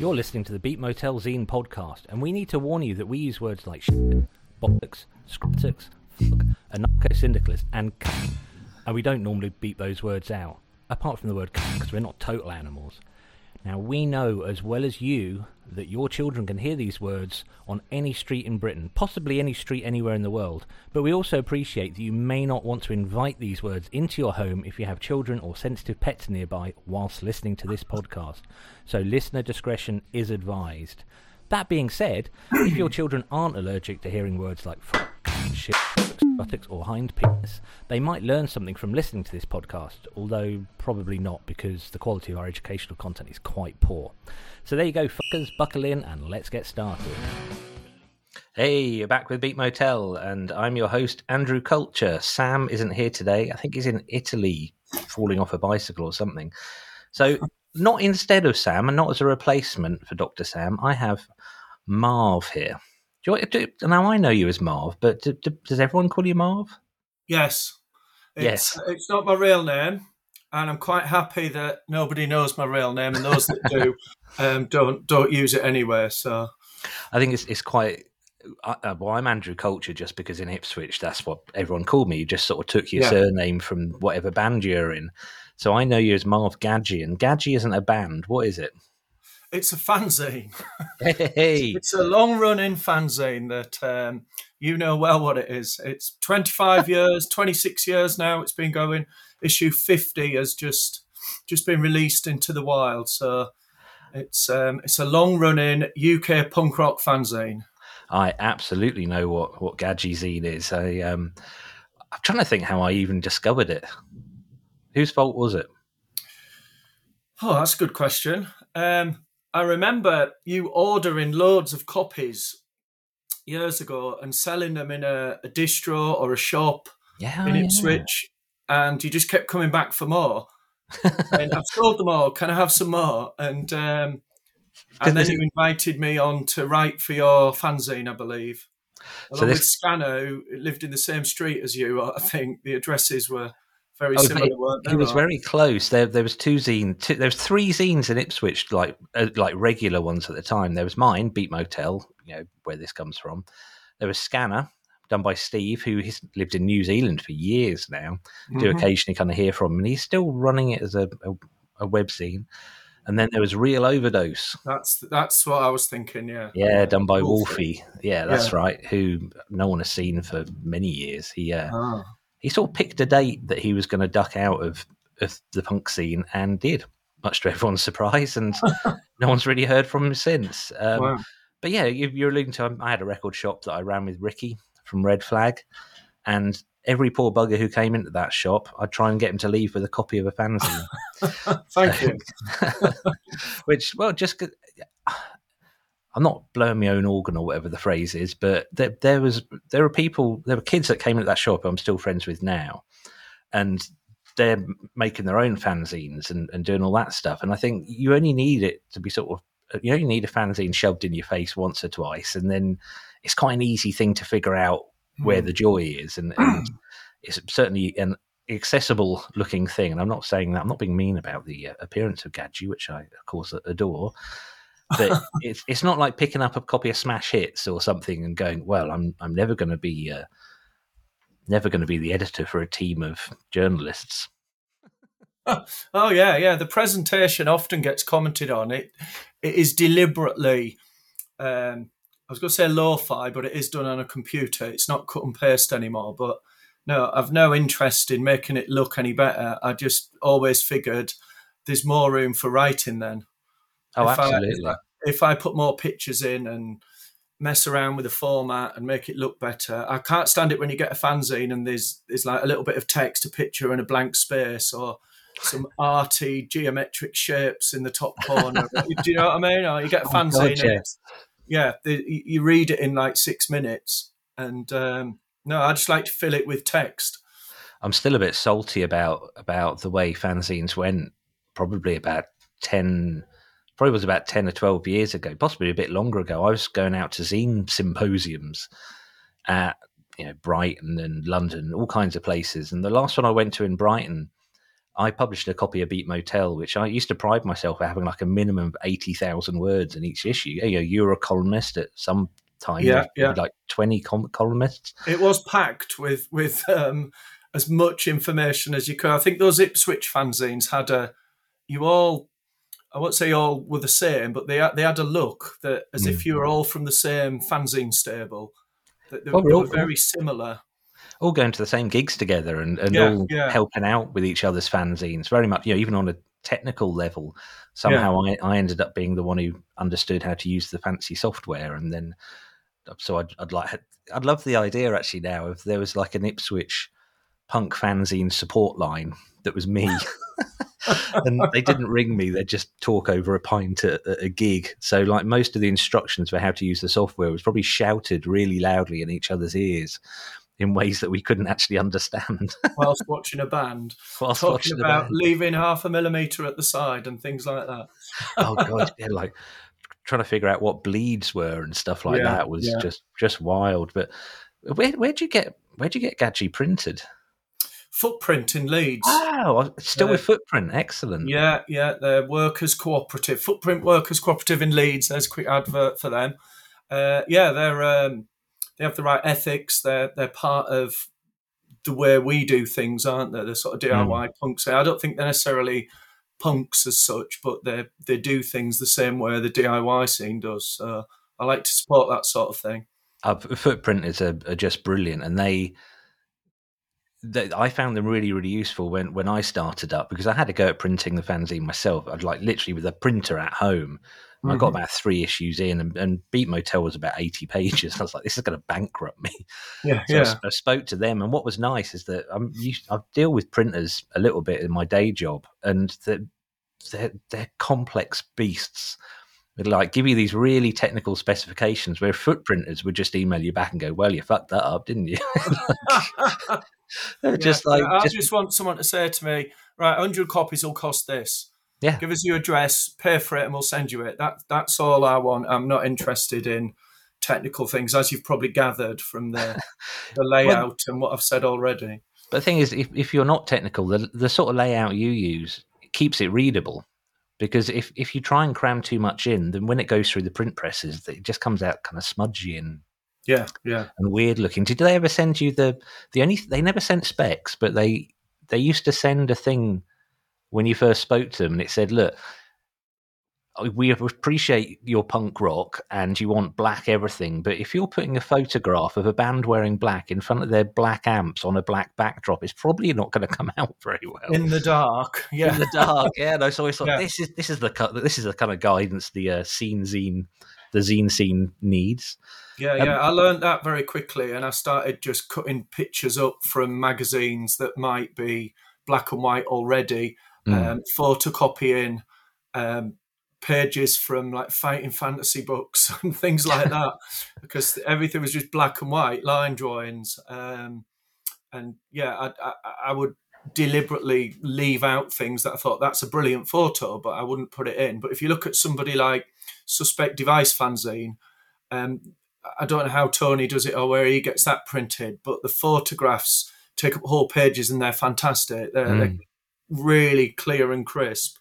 You're listening to the Beat Motel Zine podcast, and we need to warn you that we use words like shit, bollocks, scriptics, fuck, anarcho-syndicalist, and cunt, and we don't normally beat those words out, apart from the word cunt, because we're not total animals. Now, we know as well as you that your children can hear these words on any street in Britain, possibly any street anywhere in the world, but we also appreciate that you may not want to invite these words into your home if you have children or sensitive pets nearby whilst listening to this podcast. So, listener discretion is advised. That being said, if your children aren't allergic to hearing words like fuck, shit, buttocks, or hind penis, they might learn something from listening to this podcast, although probably not because the quality of our educational content is quite poor. So there you go, fuckers, buckle in and let's get started. Hey, you're back with Beat Motel, and I'm your host, Andrew Culture. Sam isn't here today. I think he's in Italy falling off a bicycle or something. So, not instead of Sam and not as a replacement for Dr. Sam, I have Marv here. Do you, do, now I know you as Marv, but do, do, does everyone call you Marv? Yes. It's, Yes. It's not my real name, and I'm quite happy that nobody knows my real name, and those that do um, don't don't use it anyway. So I think it's it's quite. Uh, well, I'm Andrew Culture just because in Ipswich that's what everyone called me. You just sort of took your Yeah. surname from whatever band you're in. So I know you as Marv Gadgie, and Gadgie isn't a band. What is it? It's a fanzine. Hey, It's a long running fanzine that um, you know well what it is. It's 25 years, 26 years now. It's been going. Issue 50 has just just been released into the wild. So it's um, it's a long running UK punk rock fanzine. I absolutely know what what Gadgie Zine is. I um, I'm trying to think how I even discovered it. Whose fault was it? Oh, that's a good question. Um, I remember you ordering loads of copies years ago and selling them in a, a distro or a shop Yeah, in yeah. Ipswich, and you just kept coming back for more. and I've sold them all. Can I have some more? And um, and then you invited me on to write for your fanzine, I believe. So Along with this- Scanner, who lived in the same street as you. I think the addresses were very Oh, similar. he- weren't they, He was very close. There, there was two zines. Two, there was three zines in Ipswich, like uh, like regular ones at the time. There was mine, Beat Motel, you know where this comes from. There was Scanner, done by Steve, who has lived in New Zealand for years now. Do Mhm. occasionally kind of hear from him, and he's still running it as a, a, a web zine. And then there was Real Overdose, That's that's what I was thinking. Yeah. yeah, done by Wolfie. Wolfie. Yeah, that's Yeah. right. Who no one has seen for many years. He uh, Ah. He sort of picked a date that he was going to duck out of, of the punk scene and did, much to everyone's surprise. And no one's really heard from him since. Um, wow. But yeah, you, you're alluding to. I had a record shop that I ran with Ricky from Red Flag, and every poor bugger who came into that shop, I'd try and get him to leave with a copy of a fanzine. Thank you. Which, well, just I'm not blowing my own organ or whatever the phrase is, but there, there was there were people, there were kids that came into that shop I'm still friends with now, and they're making their own fanzines and, and doing all that stuff. And I think you only need it to be sort of you only need a fanzine shoved in your face once or twice, and then it's quite an easy thing to figure out where the joy is, and, and it's certainly an accessible looking thing. And I'm not saying that I'm not being mean about the uh, appearance of Gadgie, which I of course adore. But it's it's not like picking up a copy of Smash Hits or something and going, well, I'm I'm never going to be uh, never going to be the editor for a team of journalists. Oh yeah, yeah. The presentation often gets commented on. It it is deliberately. Um, I was going to say lo-fi, but it is done on a computer. It's not cut and paste anymore. But no, I've no interest in making it look any better. I just always figured there's more room for writing then. Oh, If I- absolutely. If I put more pictures in and mess around with the format and make it look better, I can't stand it when you get a fanzine and there's there's like a little bit of text, a picture, and a blank space, or some arty geometric shapes in the top corner. Do you know what I mean? Or you get a Oh, God, fanzine, and yeah. the, you you read it in like six minutes, and um, no, I just like to fill it with text. I'm still a bit salty about about the way fanzines went. Probably about ten, probably was about ten or twelve years ago, possibly a bit longer ago. I was going out to zine symposiums at you know Brighton and London, all kinds of places. And the last one I went to in Brighton, I published a copy of Beat Motel, which I used to pride myself at having like a minimum of 80,000 words in each issue. You, know, you were a columnist at some time, Yeah, yeah. like 20 com- columnists. It was packed with with um, as much information as you could. I think those Ipswich fanzines had a. You all, I won't say all were the same, but they had, they had a look that as if hmm. you were all from the same fanzine stable. That they, Well, we're they all- were very similar. all going to the same gigs together and, and Yeah, all yeah. helping out with each other's fanzines very much you know even on a technical level somehow I, I ended up being the one who understood how to use the fancy software and then so I'd, I'd like I'd love the idea actually now if there was like an Ipswich punk fanzine support line that was me and they didn't ring me they'd just talk over a pint at, at a gig so like most of the instructions for how to use the software was probably shouted really loudly in each other's ears in ways that we couldn't actually understand whilst watching a band, whilst talking watching about band. leaving half a millimeter at the side and things like that. Oh god, yeah, like trying to figure out what bleeds were and stuff like Yeah, that was yeah. just just wild. But where where'd you get where'd you get Gadgie printed? Footprint in Leeds. Oh, still with Uh, Footprint, excellent. Yeah, yeah, they're workers cooperative, Footprint Workers Cooperative in Leeds. There's a quick advert for them. Uh, yeah, they're um, they have the right ethics. They're they're part of the way we do things, aren't they? They're sort of DIY punks. I don't think they're necessarily punks as such, but they they do things the same way the DIY scene does. So I like to support that sort of thing. Uh, Footprint is a, are just brilliant, and they, they. I found them really, really useful when when I started up because I had to go at printing the fanzine myself. I'd like literally with a printer at home. I got Mhm. about three issues in, and, and Beat Motel was about eighty pages. I was like, "This is going to bankrupt me." Yeah, So I yeah, s- I, spoke to them, and what was nice is that I'm used, I deal with printers a little bit in my day job, and they're they're, they're complex beasts. They like give you these really technical specifications, where foot printers would just email you back and go, "Well, you fucked that up, didn't you?" They're just Yeah, like I just, just, want someone to say to me, right, 100 copies will cost this. Yeah. Give us your address, pay for it, and we'll send you it. That That's all I want. I'm not interested in technical things, as you've probably gathered from the, the layout and what I've said already. But the thing is, if, if you're not technical, the, the sort of layout you use keeps it readable. Because if, if you try and cram too much in, then when it goes through the print presses, it just comes out kind of smudgy and, Yeah, yeah. and weird looking. Did they ever send you the the only? They never sent specs, but they they used to send a thing when you first spoke to them, and it said, "Look, we appreciate your punk rock and you want black everything, but if you're putting a photograph of a band wearing black in front of their black amps on a black backdrop, it's probably not going to come out very well In the dark. Yeah. in the dark. Yeah, no. So I thought Yeah. this is this is the this is the kind of guidance the uh, scene zine the zine scene needs. Yeah, Um, yeah. I learned that very quickly, and I started just cutting pictures up from magazines that might be black and white already, Mm. um, photocopying um, pages from like fighting fantasy books and things like that, because everything was just black and white line drawings. Um, and yeah, I, I, I would deliberately leave out things that I thought that's a brilliant photo, but I wouldn't put it in. But if you look at somebody like Suspect Device fanzine, um, I don't know how Tony does it or where he gets that printed, but the photographs take up whole pages and they're fantastic. They're, they're Mm. really clear and crisp.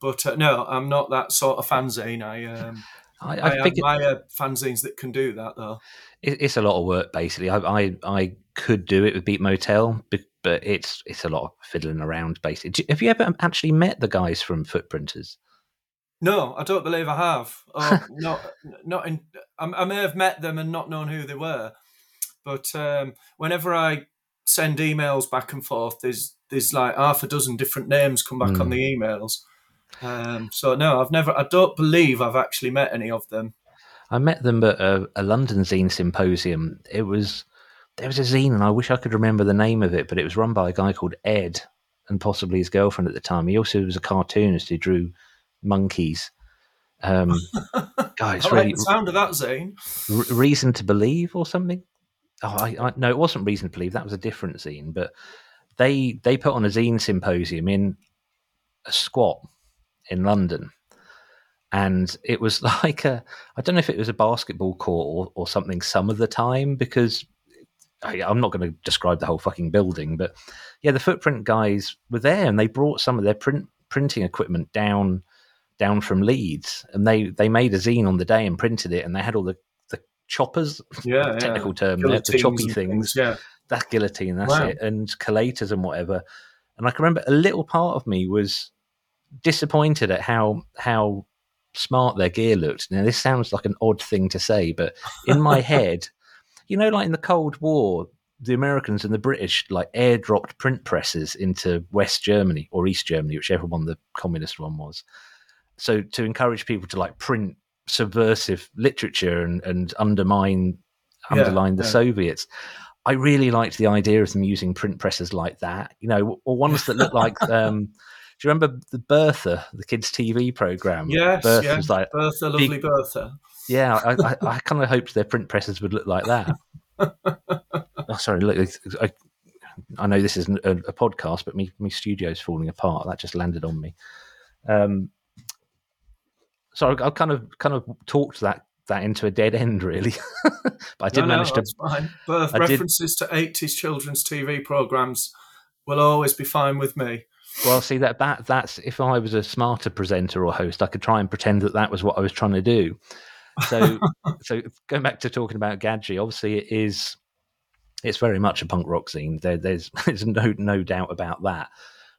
But uh, no, I'm not that sort of fanzine. I um, I, I, I think it, admire fanzines that can do that though. it, it's a lot of work. Basically, I, I I could do it with Beat Motel, but, but it's it's a lot of fiddling around. Basically, have you ever actually met the guys from Footprinters? No, I don't believe I have. Or not, not in. I, may have met them and not known who they were, but um, whenever I send emails back and forth, there's there's like half a dozen different names come back on Hmm. the emails. Um, so no, I've never. I don't believe I've actually met any of them. I met them at a, a London zine symposium. It was there was a zine, and I wish I could remember the name of it, but it was run by a guy called Ed, and possibly his girlfriend at the time. He also was a cartoonist who drew monkeys. Um, it's I like the sound of that, Zane. R- Reason to Believe or something. Oh, I, I no, it wasn't Reason to Believe. That was a different zine, but they they put on a zine symposium in a squat in London, and it was like a I don't know if it was a basketball court or, or something some of the time because I, I'm not going to describe the whole fucking building, but yeah, the footprint guys were there and they brought some of their print printing equipment down down from Leeds, and they they made a zine on the day and printed it, and they had all the the choppers, Yeah, technical yeah. term, the choppy and things, Yeah, that guillotine, that's Wow. it, and collators and whatever. And I can remember a little part of me was disappointed at how how smart their gear looked. Now this sounds like an odd thing to say, but in my head, you know, like in the Cold War, the Americans and the British like airdropped print presses into West Germany or East Germany, whichever one the communist one was. So to encourage people to like print subversive literature and, and undermine Yeah, underline the yeah. Soviets. I really liked the idea of them using print presses like that, you know, or ones that look like. Um, do you remember the Bertha, the kids' TV program? yes, Bertha was like, Bertha, lovely Bertha. yeah, I, I, I kind of hoped their print presses would look like that. oh, sorry, look, I, I know this isn't a, a podcast, but me, my studio's falling apart. That just landed on me. Um, so I, I kind of kind of talked that that into a dead end, really. but I did No, no, manage to fine. Birth I did- references to 80s children's TV programs will always be fine with me. Well, see that that that's if I was a smarter presenter or host, I could try and pretend that that was what I was trying to do. So, so going back to talking about Gadgie, obviously it is, it's very much a punk rock scene. There, there's there's no no doubt about that.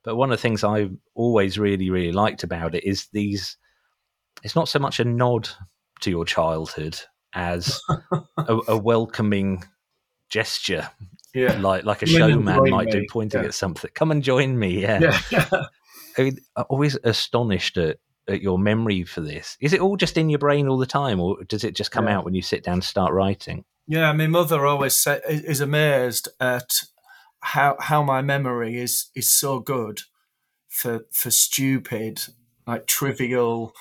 But one of the things I've always really really liked about it is these. It's not so much a nod to your childhood as a, a welcoming gesture, Yeah. like like a Come showman might do, pointing Yeah. at something. Come and join me, Yeah. I mean, I'm always astonished at, at your memory for this. Is it all just in your brain all the time, or does it just come Yeah. out when you sit down to start writing? Yeah, my mother always say, is amazed at how how my memory is is so good for for stupid, like trivial,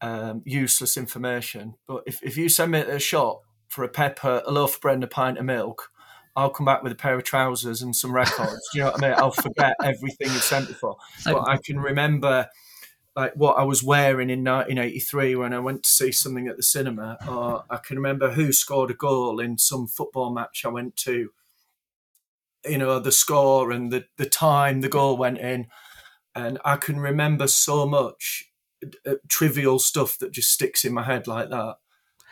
um, useless information. But if, if you send me to a shop for a pepper, a loaf of bread, and a pint of milk, I'll come back with a pair of trousers and some records. Do you know what I mean? I'll forget everything you sent me for, but I can remember like what I was wearing in 1983 when I went to see something at the cinema, or I can remember who scored a goal in some football match I went to. You know the score and the the time the goal went in, and I can remember so much uh, trivial stuff that just sticks in my head like that,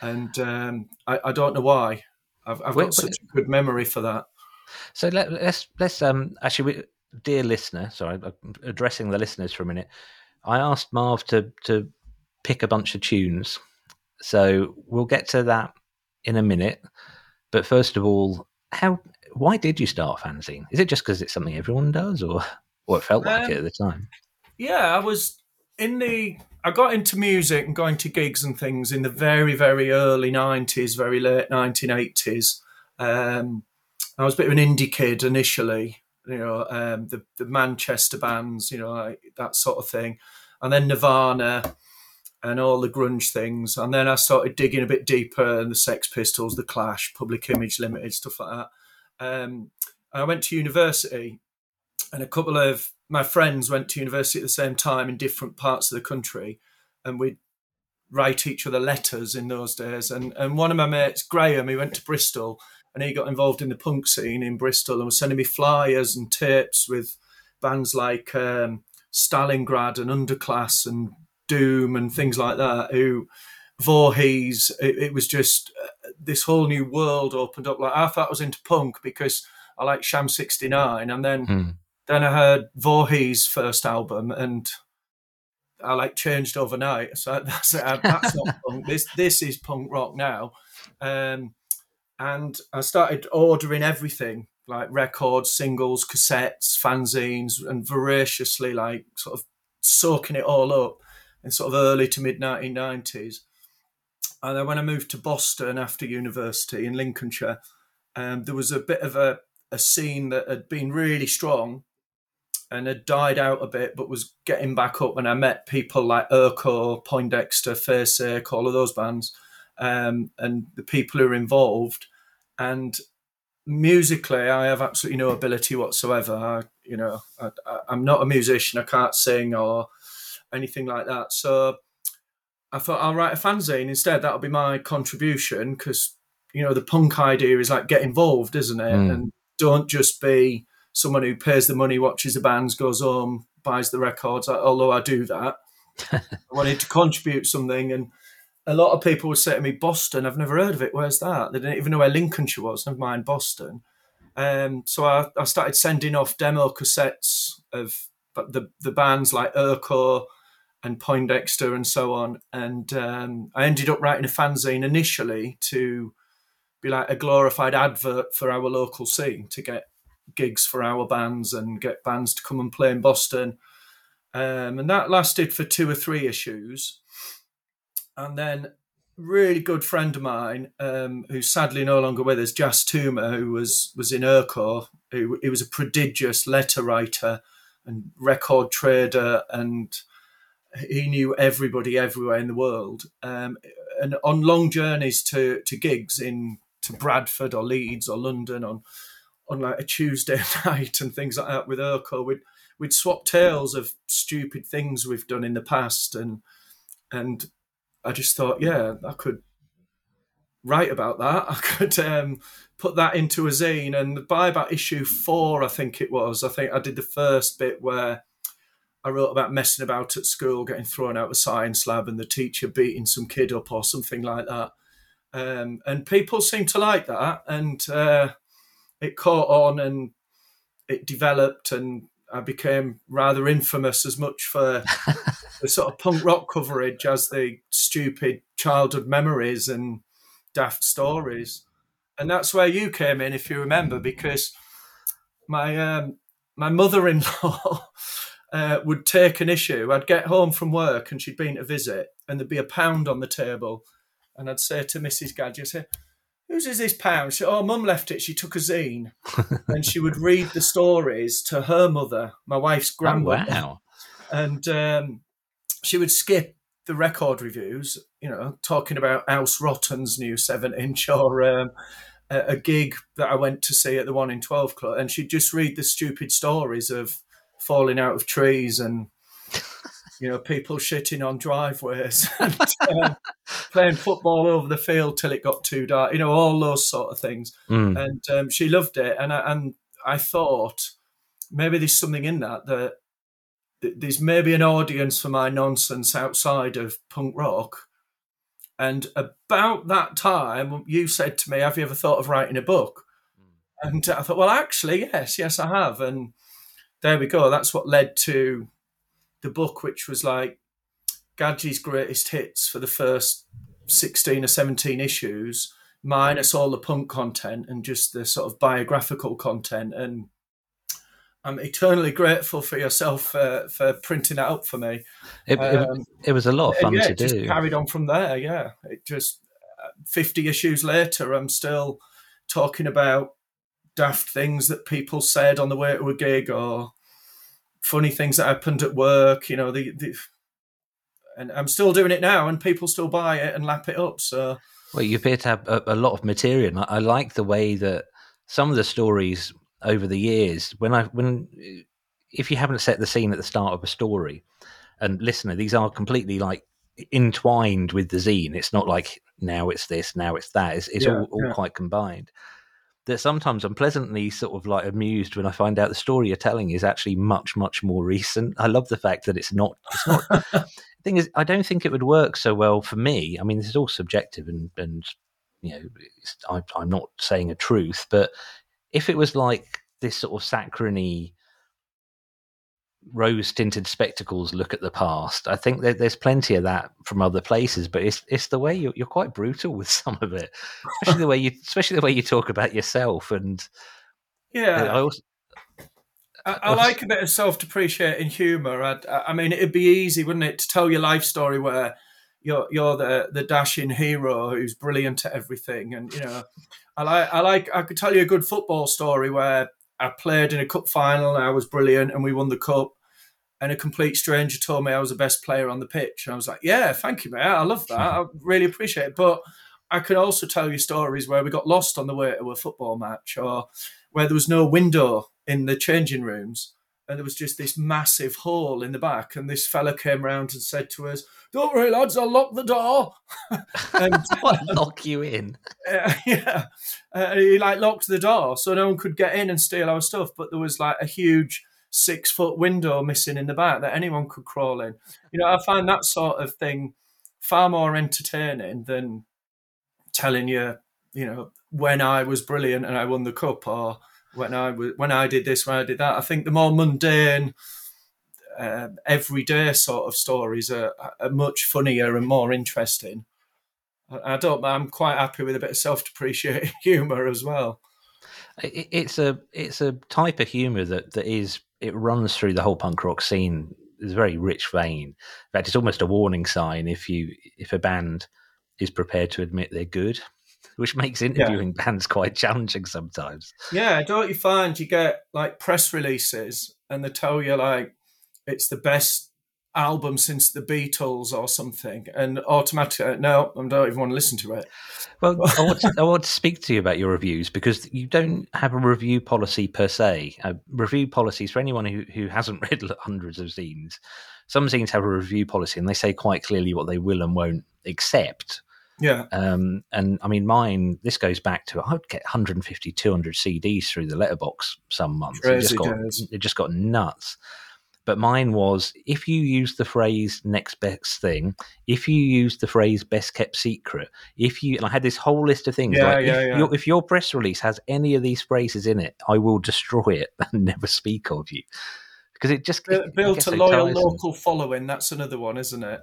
and um, I, I don't know why. I've, I've Wait, got such a good memory for that. So let, let's let's um actually, we, dear listener, sorry, addressing the listeners for a minute. I asked Marv to to pick a bunch of tunes, so we'll get to that in a minute. But first of all, how why did you start fanzine? Is it just because it's something everyone does, or or it felt like Um, it at the time? Yeah, I was in the. I got into music and going to gigs and things in the very, very early '90s, very late 1980s. Um, I was a bit of an indie kid initially, you know, um, the the Manchester bands, you know, like that sort of thing, and then Nirvana and all the grunge things, and then I started digging a bit deeper, and the Sex Pistols, the Clash, Public Image Limited, stuff like that. Um, I went to university, and a couple of my friends went to university at the same time in different parts of the country, and we'd write each other letters in those days. And and one of my mates, Graham, he went to Bristol, and he got involved in the punk scene in Bristol, and was sending me flyers and tapes with bands like um, Stalingrad and Underclass and Doom and things like that. Who Voorhees, it, it was just uh, this whole new world opened up. Like I thought I was into punk because I like Sham sixty nine, and then Hmm. Then I heard Voorhees' first album, and I like changed overnight. So that's it. That's not punk. This this is punk rock now. Um, and I started ordering everything like records, singles, cassettes, fanzines, and voraciously like sort of soaking it all up in sort of early to mid 1990s. And then when I moved to Boston after university in Lincolnshire, um, there was a bit of a, a scene that had been really strong and had died out a bit, but was getting back up. And I met people like Urco, Poindexter, Fairsake, all of those bands, um, and the people who are involved. And musically, I have absolutely no ability whatsoever. I, you know, I, I'm not a musician. I can't sing or anything like that. So I thought I'll write a fanzine instead. That'll be my contribution because you know the punk idea is like get involved, isn't it? Mm. And don't just be someone who pays the money, watches the bands, goes home, buys the records. Although I do that, I wanted to contribute something. And a lot of people would say to me, "Boston, I've never heard of it. Where's that?" They didn't even know where Lincolnshire was. Never mind Boston. Um, so I, I started sending off demo cassettes of the the bands like Urco and Poindexter and so on. And um, I ended up writing a fanzine initially to be like a glorified advert for our local scene to get gigs for our bands and get bands to come and play in Boston. Um, and that lasted for two or three issues. And then really good friend of mine, um, who's sadly no longer with us, Jas Toomer, who was was in Urco. who, he was a prodigious letter writer and record trader, and he knew everybody everywhere in the world. Um, and on long journeys to to gigs in to Bradford or Leeds or London on on like a Tuesday night and things like that with Urco, we'd we'd swap tales of stupid things we've done in the past and and I just thought, yeah, I could write about that. I could um, put that into a zine. And by about issue four, I think it was, I think I did the first bit where I wrote about messing about at school, getting thrown out of science lab, and the teacher beating some kid up or something like that. Um, and people seemed to like that, and uh, it caught on and it developed, and I became rather infamous as much for the sort of punk rock coverage as the stupid childhood memories and daft stories. And that's where you came in, if you remember, because my um, my mother-in-law uh, would take an issue. I'd get home from work and she'd been to visit, and there'd be a pound on the table, and I'd say to Mrs. Gadgie, "Whose is this pound?" She, "Oh, Mum left it. She took a zine," and she would read the stories to her mother, my wife's grandmother. Oh, wow. And um, she would skip the record reviews, you know, talking about House Rotten's new seven inch or um, a, a, gig that I went to see at the one in 12 club. And she'd just read the stupid stories of falling out of trees and, you know, people shitting on driveways and uh, playing football over the field till it got too dark, you know, all those sort of things. Mm. And um, she loved it. And I, and I thought maybe there's something in that that there's maybe an audience for my nonsense outside of punk rock. And about that time, you said to me, Have you ever thought of writing a book? Mm. And I thought, Well, actually, yes, yes, I have. And there we go. That's what led to the book, which was like Gadgie's greatest hits for the first 16 or 17 issues, minus all the punk content and just the sort of biographical content. And I'm eternally grateful for yourself uh, for printing that up for me. It, um, it, it was a lot of fun yeah, to just do. Carried on from there, yeah. It just uh, 50 issues later, I'm still talking about daft things that people said on the way to a gig or funny things that happened at work. You know, the, the and I'm still doing it now, and people still buy it and lap it up. So, well, you appear to have a, a lot of material. I, I like the way that some of the stories over the years when I when if you haven't set the scene at the start of a story, and listener, these are completely like entwined with the zine. It's not like now it's this, now it's that. It's, it's Yeah, all, all yeah. quite combined. That sometimes I'm pleasantly sort of like amused when I find out the story you're telling is actually much, much more recent. I love the fact that it's not. It's not. the thing is, I don't think it would work so well for me. I mean, this is all subjective, and and you know, it's, I, I'm not saying a truth, but if it was like this sort of saccharine rose tinted spectacles look at the past. I think that there's plenty of that from other places, but it's it's the way you're, you're quite brutal with some of it, especially the way you especially the way you talk about yourself. And yeah, I also I, I like a bit of self-depreciating humour. I, I mean, it'd be easy, wouldn't it, to tell your life story where you're you're the the dashing hero who's brilliant at everything, and you know, I like I like I could tell you a good football story where I played in a cup final, and I was brilliant, and we won the cup. And a complete stranger told me I was the best player on the pitch, and I was like, "Yeah, thank you, mate. I love that. I really appreciate it." But I can also tell you stories where we got lost on the way to a football match, or where there was no window in the changing rooms, and there was just this massive hole in the back. And this fella came round and said to us, "Don't worry, lads, I'll lock the door." and lock you in. Uh, yeah, uh, he like locked the door so no one could get in and steal our stuff. But there was like a huge six foot window missing in the back that anyone could crawl in. You know, I find that sort of thing far more entertaining than telling you, you know, when I was brilliant and I won the cup or when I when I did this, when I did that. I think the more mundane, uh, everyday sort of stories are, are, much funnier and more interesting. I, I don't. I'm quite happy with a bit of self-depreciating humour as well. It's a it's a type of humour that that is it runs through the whole punk rock scene. It's a very rich vein. In fact, it's almost a warning sign if you if a band is prepared to admit they're good which makes interviewing yeah. bands quite challenging sometimes. Yeah, don't you find you get like press releases and they tell you like it's the best album since the Beatles or something, and automatically, no, I don't even want to listen to it. Well, I, want to, I want to speak to you about your reviews because you don't have a review policy per se. Uh, review policies for anyone who, who hasn't read hundreds of zines. Some zines have a review policy and they say quite clearly what they will and won't accept. Yeah. Um, and I mean, mine, this goes back to, I would get 150, 200 CDs through the letterbox some months. It just, got, it just got nuts. But mine was if you use the phrase next best thing, if you use the phrase best kept secret, if you, and I had this whole list of things. Yeah, like yeah, if, yeah. Your, if your press release has any of these phrases in it, I will destroy it and never speak of you. Because it just built, built a loyal local following. That's another one, isn't it?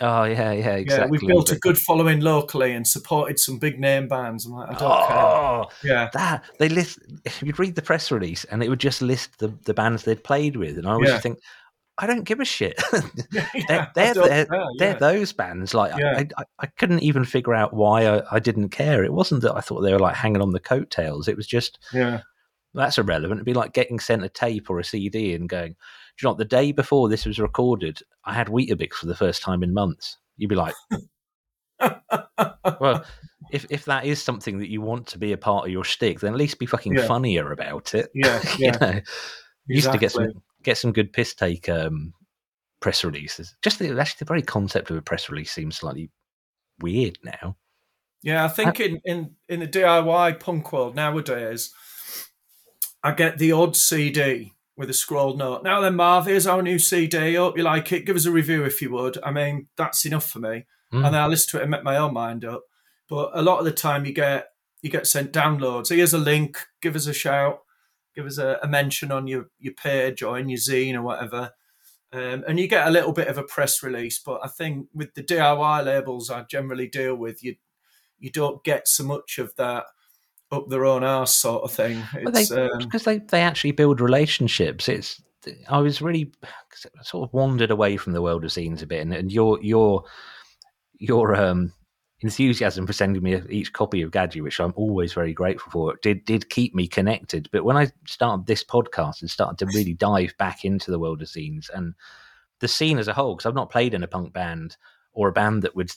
Oh yeah, yeah, exactly. Yeah, we've built a good following locally and supported some big name bands. I'm like, I don't oh, care. Yeah, that they list. You'd read the press release and it would just list the, the bands they'd played with, and I always yeah. think, I don't give a shit. yeah, they're they're, they're, they're, those bands. Like I, I, I, couldn't even figure out why I, I didn't care. It wasn't that I thought they were like hanging on the coattails. It was just yeah, that's irrelevant. It'd be like getting sent a tape or a CD and going, you know, what, the day before this was recorded, I had Weetabix for the first time in months you'd be like, well, if if that is something that you want to be a part of your stick, then at least be fucking yeah. funnier about it. Yeah, yeah. you know, used to get some get some good piss take um, press releases. Just the actually the very concept of a press release seems slightly weird now. Yeah, I think in, in, in the DIY punk world nowadays, I get the odd CD with a scrolled note. Now then, Marv, here's our new CD. Hope you like it. Give us a review if you would. I mean, that's enough for me. Mm. And then I listen to it and make my own mind up. But a lot of the time, you get you get sent downloads. So Here's a link. Give us a shout. Give us a, a mention on your your page or in your zine or whatever. Um, and you get a little bit of a press release. But I think with the DIY labels I generally deal with, you you don't get so much of that up their own arse sort of thing. It's, they, um, because they, they actually build relationships. It's I was really sort of wandered away from the world of scenes a bit, and, and your your your um, enthusiasm for sending me each copy of Gadgie, which I'm always very grateful for, did did keep me connected. But when I started this podcast and started to really dive back into the world of scenes and the scene as a whole, because I've not played in a punk band or a band that would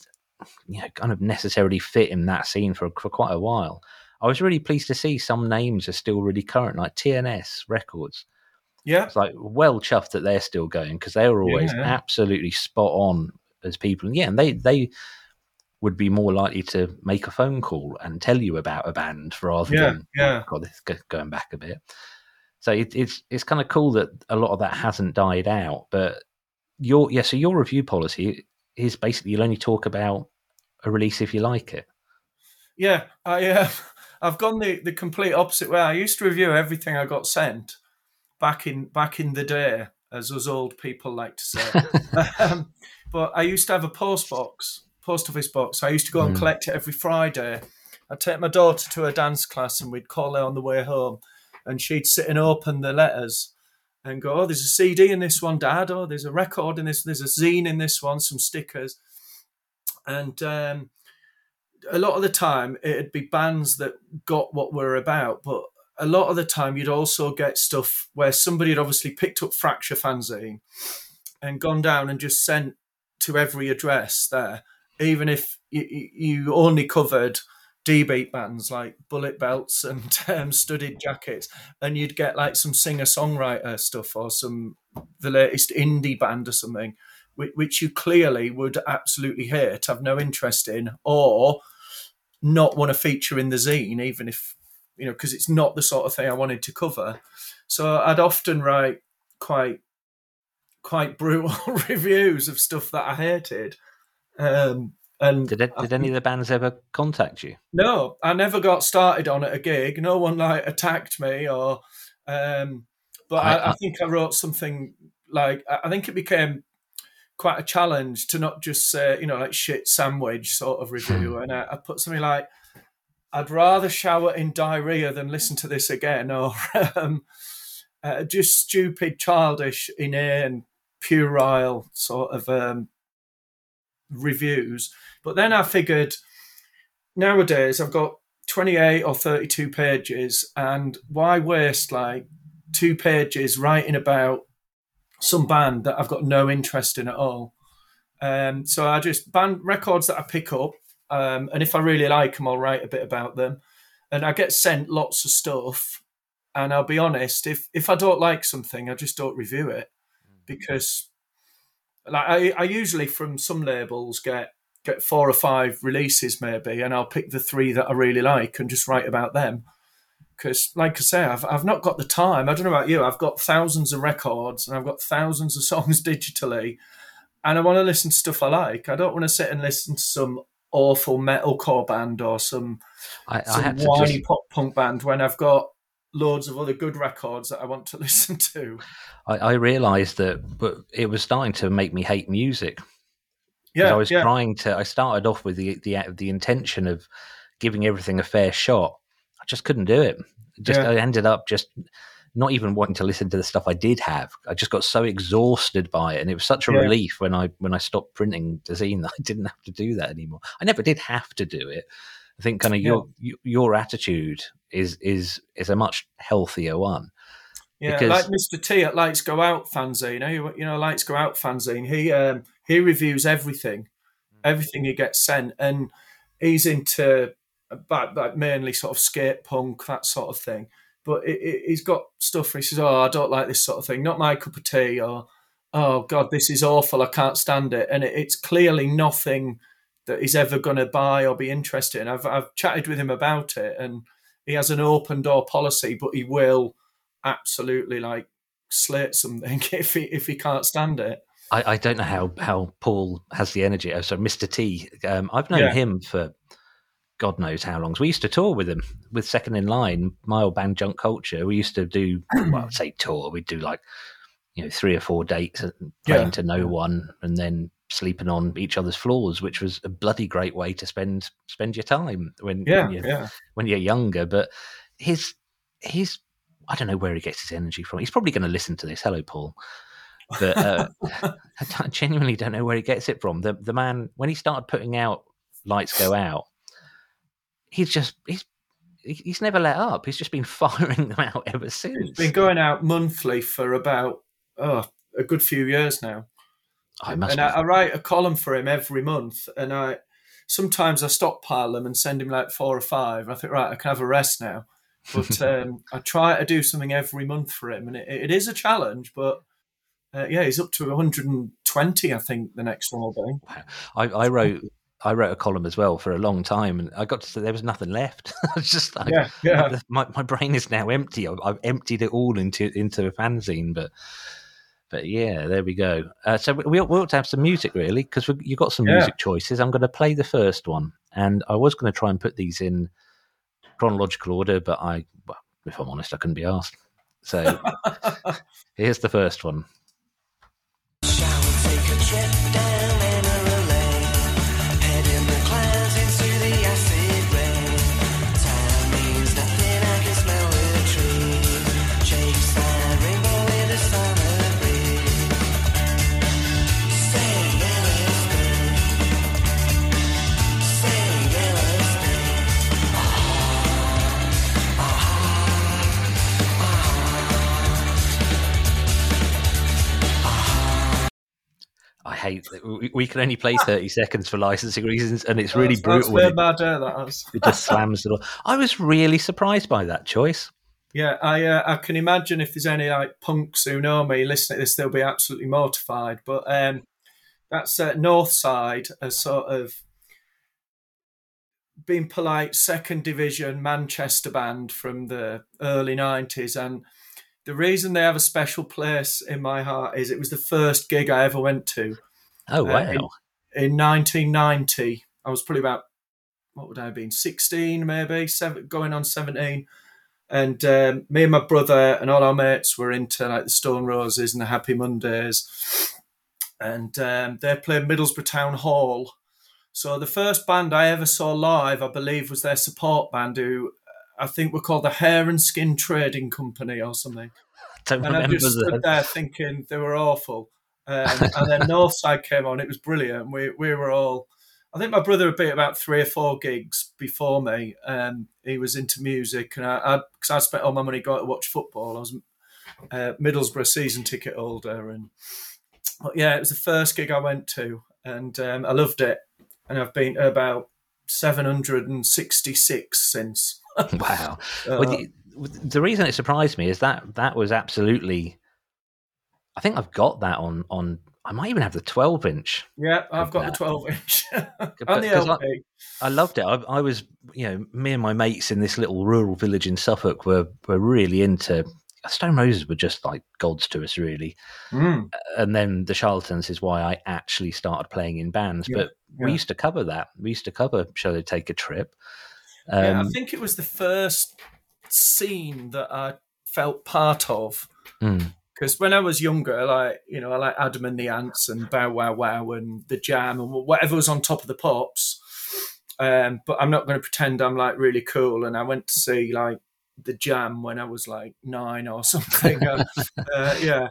you know kind of necessarily fit in that scene for for quite a while. I was really pleased to see some names are still really current, like TNS Records. Yeah, it's like well chuffed that they're still going because they were always yeah. absolutely spot on as people. And yeah, and they they would be more likely to make a phone call and tell you about a band rather yeah, than yeah. God, this going back a bit. So it, it's it's kind of cool that a lot of that hasn't died out. But your yeah, so your review policy is basically you'll only talk about a release if you like it. Yeah, I uh, I've gone the, the complete opposite way. I used to review everything I got sent back in back in the day, as us old people like to say. um, but I used to have a post box, post office box. I used to go and mm. collect it every Friday. I'd take my daughter to a dance class, and we'd call her on the way home, and she'd sit and open the letters and go, "Oh, there's a CD in this one, Dad. Oh, there's a record in this. There's a zine in this one. Some stickers." And um, a lot of the time it'd be bands that got what we're about, but a lot of the time you'd also get stuff where somebody had obviously picked up Fracture fanzine and gone down and just sent to every address there, even if you, you only covered D beat bands like Bullet Belts and um, Studded Jackets, and you'd get like some singer songwriter stuff or some the latest indie band or something, which, which you clearly would absolutely hate, have no interest in, or not want to feature in the zine, even if you know, because it's not the sort of thing I wanted to cover. So I'd often write quite quite brutal reviews of stuff that I hated. Um, and did it, did any of the bands ever contact you? No, I never got started on at a gig. No one like attacked me or. Um, but I, I, I think I wrote something like I think it became quite a challenge to not just say you know like shit sandwich sort of review, hmm. and I, I put something like I'd rather shower in diarrhea than listen to this again, or um, uh, just stupid, childish, inane, puerile sort of um, reviews. But then I figured nowadays I've got 28 or 32 pages, and why waste like two pages writing about some band that I've got no interest in at all? Um, so I just band records that I pick up, um, and if I really like them, I'll write a bit about them. And I get sent lots of stuff, and I'll be honest, if if I don't like something, I just don't review it because like I, I usually from some labels get get four or five releases maybe, and I'll pick the three that I really like and just write about them. Because, like I say, I've, I've not got the time. I don't know about you. I've got thousands of records and I've got thousands of songs digitally, and I want to listen to stuff I like. I don't want to sit and listen to some awful metalcore band or some, I, some I whiny just... pop punk band when I've got loads of other good records that I want to listen to. I, I realised that, but it was starting to make me hate music. Yeah, I was yeah. trying to. I started off with the the the intention of giving everything a fair shot. Just couldn't do it. Just yeah. I ended up just not even wanting to listen to the stuff I did have. I just got so exhausted by it, and it was such a yeah. relief when I when I stopped printing the zine that I didn't have to do that anymore. I never did have to do it. I think kind of your your attitude is is is a much healthier one. Yeah, because... like Mr. T at Lights Go Out fanzine. You know, you know, Lights Go Out fanzine. He um, he reviews everything, hmm. everything he gets sent, and he's into like, like mainly sort of skate punk that sort of thing. But it, it, he's got stuff. Where he says, "Oh, I don't like this sort of thing. Not my cup of tea." Or, "Oh God, this is awful. I can't stand it." And it, it's clearly nothing that he's ever going to buy or be interested in. I've I've chatted with him about it, and he has an open door policy, but he will absolutely like slate something if he if he can't stand it. I, I don't know how how Paul has the energy. Oh, so Mr. T, um, I've known yeah. him for God knows how long. So we used to tour with him with Second in Line, my old band Junk Culture. We used to do well, I'd say tour. We'd do like you know three or four dates, playing yeah. to no one, and then sleeping on each other's floors, which was a bloody great way to spend spend your time when yeah, when, you're, yeah. when you're younger. But his his I don't know where he gets his energy from. He's probably going to listen to this. Hello, Paul. But uh, I genuinely don't know where he gets it from. The the man when he started putting out lights go out, he's just he's he's never let up. He's just been firing them out ever since. He's been going out monthly for about oh, a good few years now. I must and I, I, write a column for him every month, and I sometimes I stockpile them and send him like four or five. I think right, I can have a rest now. But um, I try to do something every month for him, and it, it is a challenge. But uh, yeah, he's up to 120, I think. The next one will be. I, I wrote I wrote a column as well for a long time, and I got to say there was nothing left. I was just like, yeah, yeah. My, my brain is now empty. I've, I've, emptied it all into into a fanzine, but but yeah, there we go. Uh, so we, we ought to have some music, really, because you've got some yeah. music choices. I'm going to play the first one, and I was going to try and put these in chronological order, but I, well, if I'm honest, I couldn't be asked. So here's the first one. I hate that we, can only play 30 seconds for licensing reasons, and it's really That's- brutal. That's it, bad, that is. it just slams it all. I was really surprised by that choice. Yeah, I uh, I can imagine if there's any like punks who know me listening to this, they'll be absolutely mortified. But um, that's uh, Northside, a sort of being polite, second division Manchester band from the early '90s, and the reason they have a special place in my heart is it was the first gig I ever went to Oh, Uh, wow. in- in 1990. I was probably about what would I have been 16 maybe seven, going on 17 and um, me and my brother and all our mates were into like the Stone Roses and the Happy Mondays and um, they played Middlesbrough Town Hall so the first band I ever saw live I believe was their support band who I think we're called the Hair and Skin Trading Company or something don't and I just that. stood there thinking they were awful. Um, and then Northside came on; it was brilliant. We we were all. I think my brother had been about three or four gigs before me. Um, he was into music, and I because I, spent all my money going to watch football. I was uh, Middlesbrough season ticket holder, and but yeah, it was the first gig I went to, and um, I loved it. And I've been to about seven hundred and sixty-six since. Wow. Uh, Well, the, the reason it surprised me is that that was absolutely. I think I've got that on on. I might even have the 12 inch. yeah, I've got that. the twelve inch and the 'cause I- LP. I loved it. I, I was, you know, me and my mates in this little rural village in Suffolk were were really into. Stone Roses were just like gods to us, really. Mm. And then the Charlatans is why I actually started playing in bands. Yeah, but we used to cover that. We used to cover Shall They Take a Trip? Um, yeah, I think it was the first scene that I felt part of. mm, Because when I was younger, like you know, I like Adam and the Ants and Bow Wow Wow and the Jam and whatever was on top of the pops. Um, but I'm not going to pretend I'm like really cool. And I went to see like the Jam when I was like nine or something. uh, uh, yeah.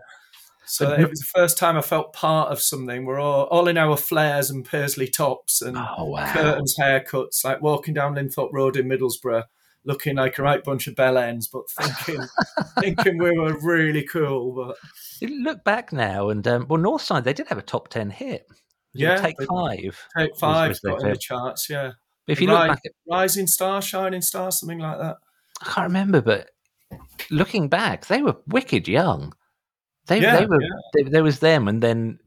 So it was the first time I felt part of something. We're all all in our flares and paisley tops and oh, wow. curtains, haircuts, like walking down Linthorpe Road in Middlesbrough, looking like a right bunch of bell ends, but thinking thinking we were really cool. But You look back now, and um, well, Northside they did have a top ten hit. Was Yeah, take five. Take Five was their got in the charts, yeah. But if you look back, at, Rising Star, Shining Star, something like that. I can't remember, but looking back, they were wicked young. They Yeah, they were yeah. they, there was them, and then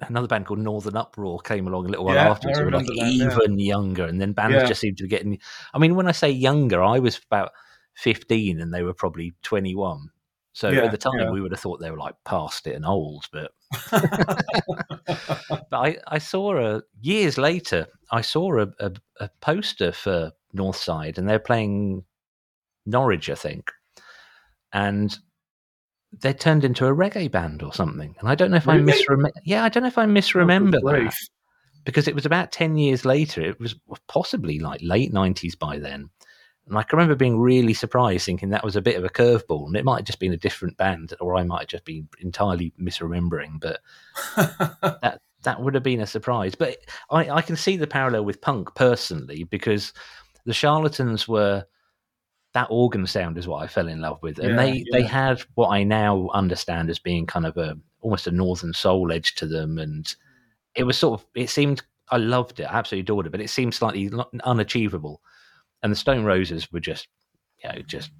another band called Northern Uproar came along a little while Yeah, afterwards. Were like yeah. even younger, and then bands just seemed to be getting. I mean, when I say younger, I was about fifteen, and they were probably twenty one. So at the time, we would have thought they were like past it and old, but but I, I saw a years later. I saw a, a, a poster for Northside, and they're playing Norwich, I think, and they turned into a reggae band or something. And I don't know if I misremember. Yeah, I don't know if I oh, misremember Good that because it was about ten years later. It was possibly like late nineties by then. And I can remember being really surprised, thinking that was a bit of a curveball, and it might have just been a different band, or I might have just been entirely misremembering. But that that would have been a surprise. But I, I can see the parallel with punk personally because the charlatans were that organ sound is what I fell in love with, and Yeah, they they had what I now understand as being kind of a almost a northern soul edge to them, and it was sort of it seemed I loved it, I absolutely adored it, but it seemed slightly unachievable. And the Stone Roses were just, you know, just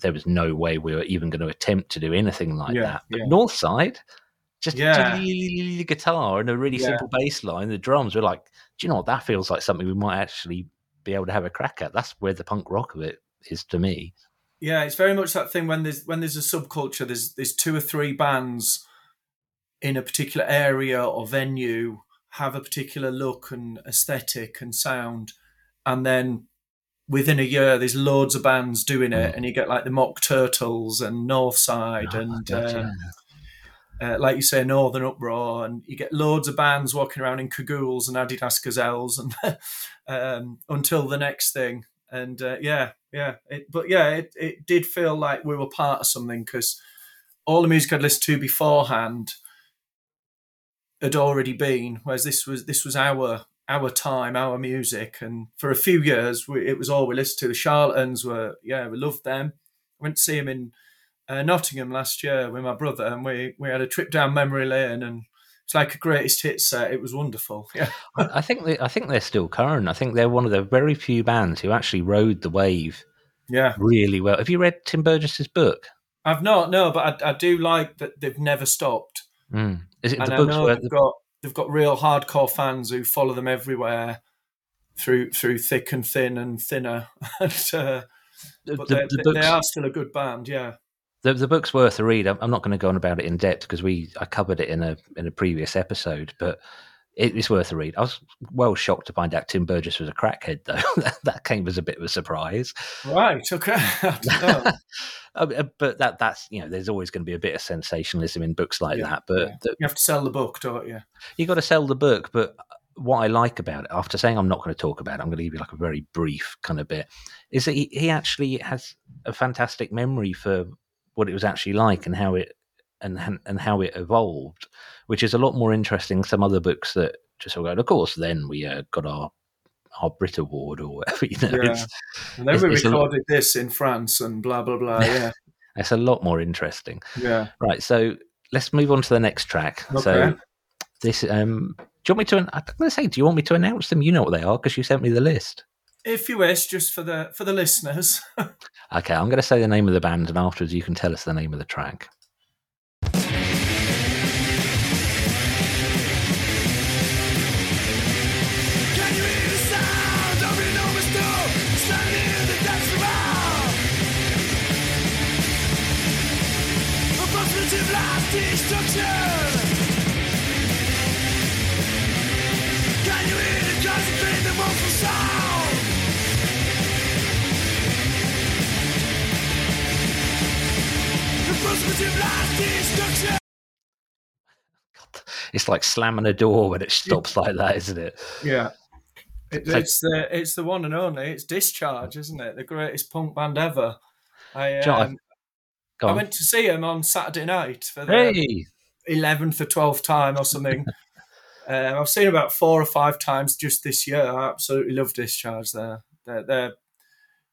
there was no way we were even going to attempt to do anything like Yeah, that. But yeah. Northside, just Yeah. guitar and a really Yeah. simple bass line. The drums were like, do you know what? That feels like something we might actually be able to have a crack at. That's where the punk rock of it is to me. Yeah, it's very much that thing when there's when there's a subculture, there's there's two or three bands in a particular area or venue have a particular look and aesthetic and sound, and then within a year there's loads of bands doing it, Mm. and you get like the Mock Turtles and Northside Oh, and gotcha. um, uh, like you say, Northern Uproar, and you get loads of bands walking around in cagoules and Adidas Gazelles, and um, until the next thing. And uh, yeah, yeah, it, but yeah, it, it did feel like we were part of something because all the music I'd listened to beforehand had already been, whereas this was this was our our time, our music, and for a few years we, it was all we listened to. The Charlatans were, yeah, we loved them. went to see them in uh, Nottingham last year with my brother, and we we had a trip down memory lane, and it's like a greatest hits set. It was wonderful. Yeah, I think they, I think they're still current. I think they're one of the very few bands who actually rode the wave. Yeah, really well. Have you read Tim Burgess's book? I've not, no, but I, I do like that they've never stopped. Mm. Is it and the I books where they've got they've got real hardcore fans who follow them everywhere through through thick and thin and thinner. and, uh, the, but the, they, the they are still a good band. Yeah, the, the book's worth a read. I'm, I'm not going to go on about it in depth because we I covered it in a in a previous episode, but it, it's worth a read. I was well shocked to find out Tim Burgess was a crackhead, though. that, came as a bit of a surprise. right. Okay. Uh, but that that's you know, there's always going to be a bit of sensationalism in books like Yeah, that. But yeah. the, you have to sell the book, don't you? you got to sell the book. But what I like about it, after saying I'm not going to talk about it, I'm going to give you like a very brief kind of bit, is that he, he actually has a fantastic memory for what it was actually like and how it and and how it evolved, which is a lot more interesting some other books that just of go. Of course, then we uh, got our our Brit Award or whatever. You know, Yeah. it's, And then It's- we it's recorded this in France and blah blah blah. Yeah, it's a lot more interesting. yeah. Right, so let's move on to the next track. So this, um, do you want me to? I'm going to say, do you want me to announce them? You know what they are because you sent me the list. If you wish, just for the for the listeners. Okay, I'm going to say the name of the band, and afterwards you can tell us the name of the track. A possibility of last destruction. It's like slamming a door when it stops like that, isn't it? Yeah. It, it's the it's the one and only. It's Discharge, isn't it? The greatest punk band ever. I um, I went to see him on Saturday night for the Hey, eleventh or twelfth time or something. um, I've seen about four or five times just this year. I absolutely love Discharge. There, their their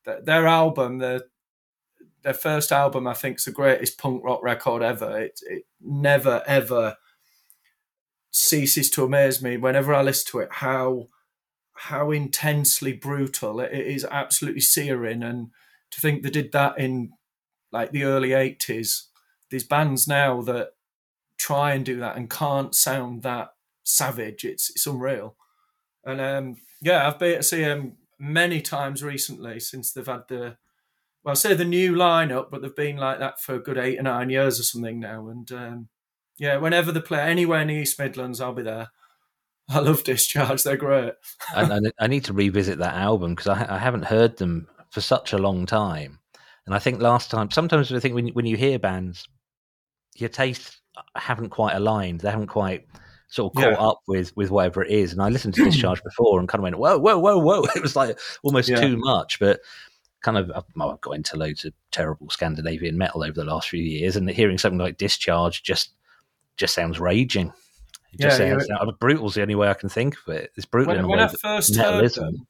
their, their album, their their first album, I think, is the greatest punk rock record ever. It it never ever ceases to amaze me whenever I listen to it. How how intensely brutal it, is, absolutely searing, and to think they did that in like the early eighties. These bands now that try and do that and can't sound that savage. It's it's unreal. And um, yeah, I've been to see them many times recently since they've had the well, I say the new lineup, but they've been like that for a good eight or nine years or something now. And um, yeah, whenever they play anywhere in the East Midlands, I'll be there. I love Discharge; they're great. I, I, I need to revisit that album because I, I haven't heard them for such a long time. And I think last time, sometimes I think when when you hear bands, your tastes haven't quite aligned. They haven't quite sort of caught Yeah. up with with whatever it is. And I listened to Discharge before and kind of went, whoa, whoa, whoa, whoa. It was like almost Yeah. too much, but. Kind of, I've got into loads of terrible Scandinavian metal over the last few years, and hearing something like Discharge just just sounds raging. It just Yeah, sounds uh, brutal's the only way I can think of it. It's brutal in When, when way I first heard them,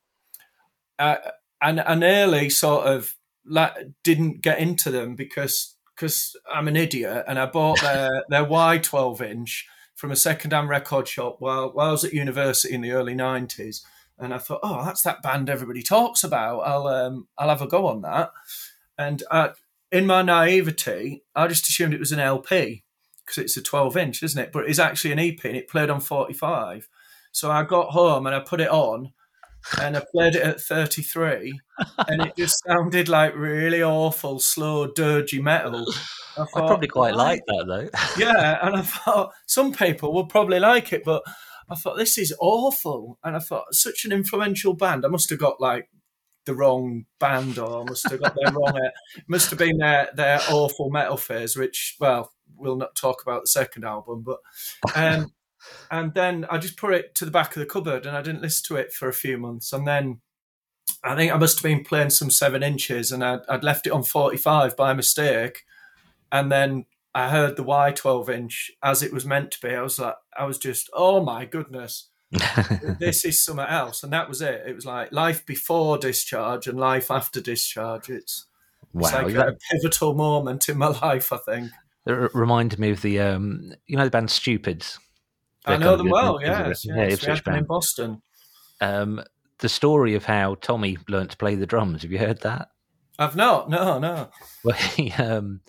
uh, and I nearly sort of la- didn't get into them because because I'm an idiot and I bought their their Why 12 inch from a second-hand record shop while, while I was at university in the early 90s. And I thought, oh, that's that band everybody talks about. I'll um, I'll have a go on that. And uh, in my naivety, I just assumed it was an LP because it's a 12 inch, isn't it? But it's actually an EP and it played on 45. So I got home and I put it on and I played it at 33 and it just sounded like really awful, slow, dirgy metal. I, I probably quite like that though. yeah, and I thought some people would probably like it, but I thought this is awful. And I thought such an influential band. I must have got like the wrong band, or I must have got their wrong. It must have been their their awful metal phase, which well, we'll not talk about the second album, but. Um, and then I just put it to the back of the cupboard, and I didn't listen to it for a few months, and then. I think I must have been playing some seven inches, and I'd, I'd left it on forty-five by mistake, and then I heard the Why 12 inch as it was meant to be. I was like, I was just, oh my goodness, this is something else. And that was it. It was like life before discharge and life after discharge. It's, it's wow, like that, a pivotal moment in my life, I think. it reminded me of the um, you know the band Stupids. I They're know them well. good- good- Yes, yeah. We in. Boston. Um, the story of how Tommy learned to play the drums. Have you heard that? I've not. No, no. Well, he, um,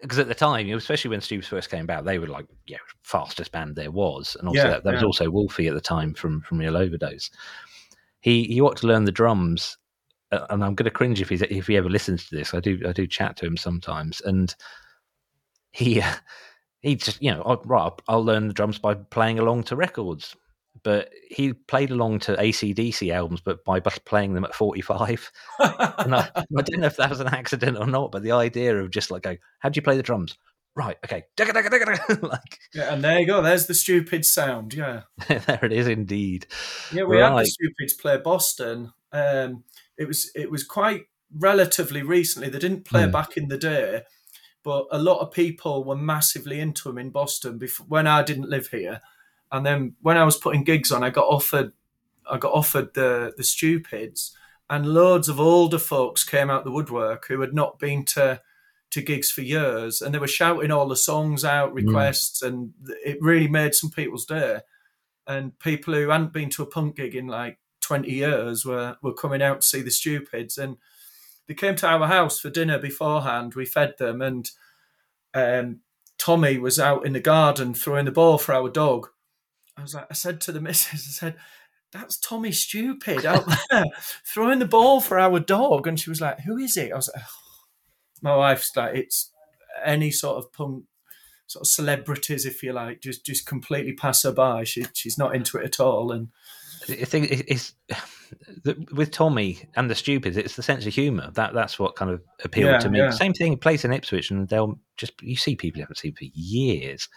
because at the time, especially when Stoops first came out, they were like, yeah, fastest band there was, and also Yeah, that, that was also Wolfie at the time from from Real Overdose. He he ought to learn the drums, uh, and I'm going to cringe if he's if he ever listens to this. I do I do chat to him sometimes, and he uh, he just you know oh, right, I'll, I'll learn the drums by playing along to records. But he played along to ACDC albums, but by playing them at 45. And I, I don't know if that was an accident or not, but the idea of just like go, how do you play the drums? Right, okay, like yeah, and there you go. There's the stupid sound. Yeah. there it is indeed. Yeah, we had Right. the Stupids play Boston. Um, it was it was quite relatively recently. They didn't play Hmm. back in the day, but a lot of people were massively into them in Boston before when I didn't live here. And then when I was putting gigs on, I got offered I got offered the the Stupids, and loads of older folks came out the woodwork who had not been to to gigs for years, and they were shouting all the songs out, requests, and it really made some people's day. And people who hadn't been to a punk gig in like 20 years were, were coming out to see the stupids and they came to our house for dinner beforehand. We fed them and um, tommy was out in the garden throwing the ball for our dog i was like i said to the missus i said that's tommy stupid out there throwing the ball for our dog and she was like who is it i was like "Oh." my wife's like it's any sort of punk sort of celebrities, if you like, just just completely pass her by. She she's not into it at all. And I think it's with Tommy and the Stupids. It's the sense of humour that that's what kind of appealed Yeah, to me. yeah. Same thing plays in Ipswich, and they'll just you see people you haven't seen for years.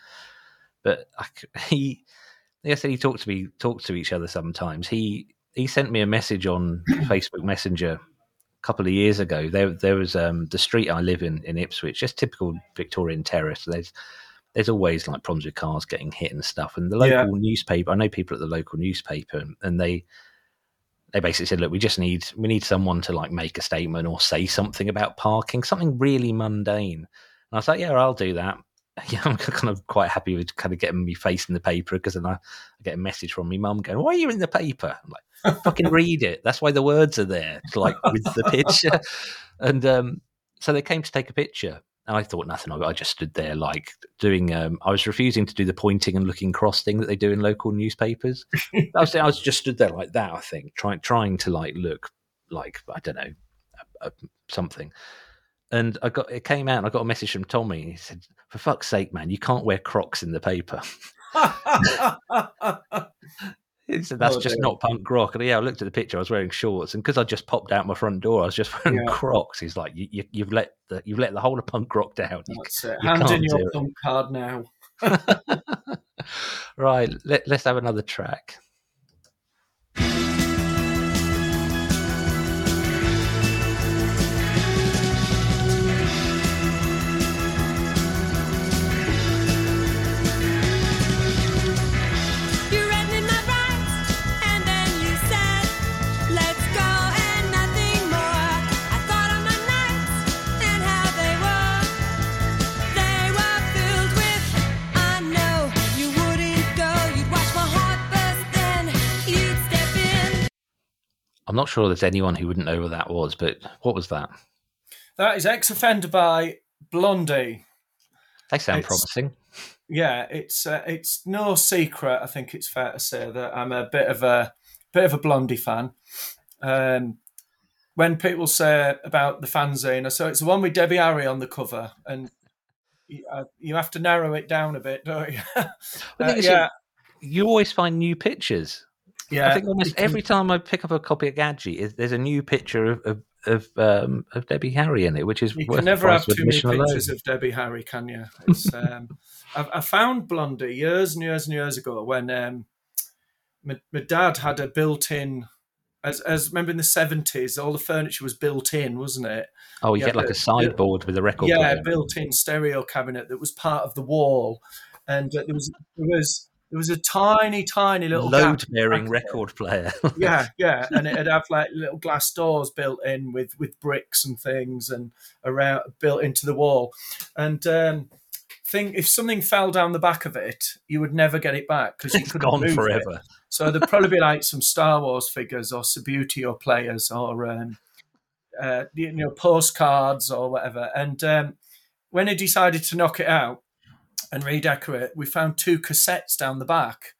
But I he, said, he talked to me, talked to each other sometimes. He he sent me a message on Facebook Messenger a couple of years ago. There there was um, the street I live in in Ipswich, just typical Victorian terrace. There's there's always like problems with cars getting hit and stuff. And the local Yeah. newspaper, I know people at the local newspaper, and they they basically said, "Look, we just need we need someone to like make a statement or say something about parking, something really mundane." And I was like, "Yeah, I'll do that." Yeah, I'm kind of quite happy with kind of getting me face in the paper because then I, I get a message from my mum going, "Why are you in the paper?" I'm like, "Fucking read it. That's why the words are there, like with the picture." And um, so they came to take a picture, and I thought nothing of it. I just stood there like doing. Um, I was refusing to do the pointing and looking cross thing that they do in local newspapers. I was, I was just stood there like that. I think trying trying to like look like I don't know something. And I got it came out. and I got a message from Tommy. He said, "For fuck's sake, man, you can't wear Crocs in the paper." He said, "That's Oh, just not punk rock." And yeah, I looked at the picture. I was wearing shorts, and because I just popped out my front door, I was just wearing Yeah. Crocs. He's like, you, you, "You've let the you've let the whole of punk rock down." You That's it. you Hand in your punk card now. right, let, let's have another track. I'm not sure there's anyone who wouldn't know what that was, but what was that? That is X Offender by Blondie. They sound It's- promising. Yeah, it's uh, it's no secret. I think it's fair to say that I'm a bit of a bit of a Blondie fan. Um, when people say about the fanzine, so it's the one with Debbie Harry on the cover, and you, uh, you have to narrow it down a bit, don't you? Uh, yeah, You always find new pictures. Yeah. I think almost every time I pick up a copy of Gadgie, there's a new picture of of of, um, of Debbie Harry in it, which is You can never have too many alone. pictures of Debbie Harry, can you? It's, um, I, I found Blondie years and years and years ago when um, my, my dad had a built-in. As, as remember in the seventies, all the furniture was built in, wasn't it? Oh, you get like a the- sideboard with a record yeah, player. built-in stereo cabinet that was part of the wall, and uh, there was there was there was a tiny, tiny little Load bearing record player. yeah, yeah, and it'd have like little glass doors built in with with bricks and things, and around built into the wall. And um, think if something fell down the back of it, you would never get it back because you It's gone move it. forever. So there'd probably be like some Star Wars figures or Subbuteo players or um, uh, you know postcards or whatever. And um, when he decided to knock it out and redecorate, we found two cassettes down the back,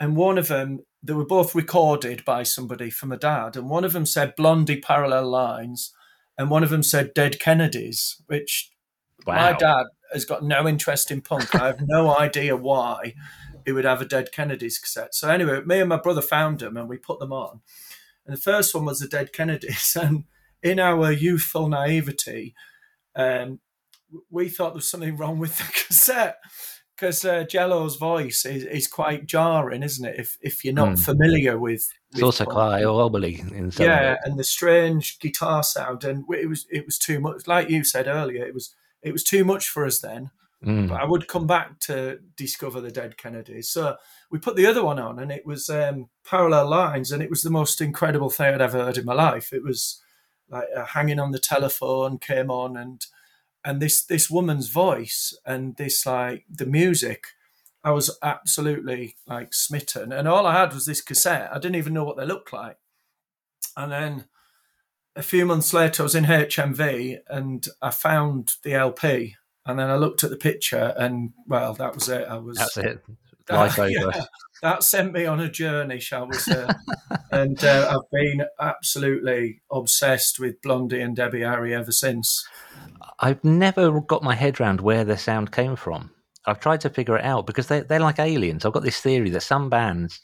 and one of them they were both recorded by somebody from a dad, and one of them said Blondie Parallel Lines, and one of them said Dead Kennedys, which my dad has got no interest in punk. I have no idea why he would have a Dead Kennedys cassette. So anyway, me and my brother found them and we put them on. And the first one was the Dead Kennedys. And in our youthful naivety, um, we thought there was something wrong with the cassette because uh, Jello's voice is, is quite jarring, isn't it? If if you're not Mm. familiar with, It's also quite wobbly yeah, way. and the strange guitar sound, and it was it was too much. Like you said earlier, it was it was too much for us then. Mm. But I would come back to discover the Dead Kennedys. So we put the other one on, and it was um, Parallel Lines, and it was the most incredible thing I'd ever heard in my life. It was like uh, hanging on the telephone came on, and and this this woman's voice and this like the music. I was absolutely like smitten, and all I had was this cassette. I didn't even know what they looked like. And then a few months later, I was in HMV and I found the LP. And then I looked at the picture, and well, that was it. I was That's it. that- Life over. yeah, that sent me on a journey, shall we say? and uh, I've been absolutely obsessed with Blondie and Debbie Harry ever since. I've never got my head around where the sound came from. I've tried to figure it out because they, they're like aliens. I've got this theory that some bands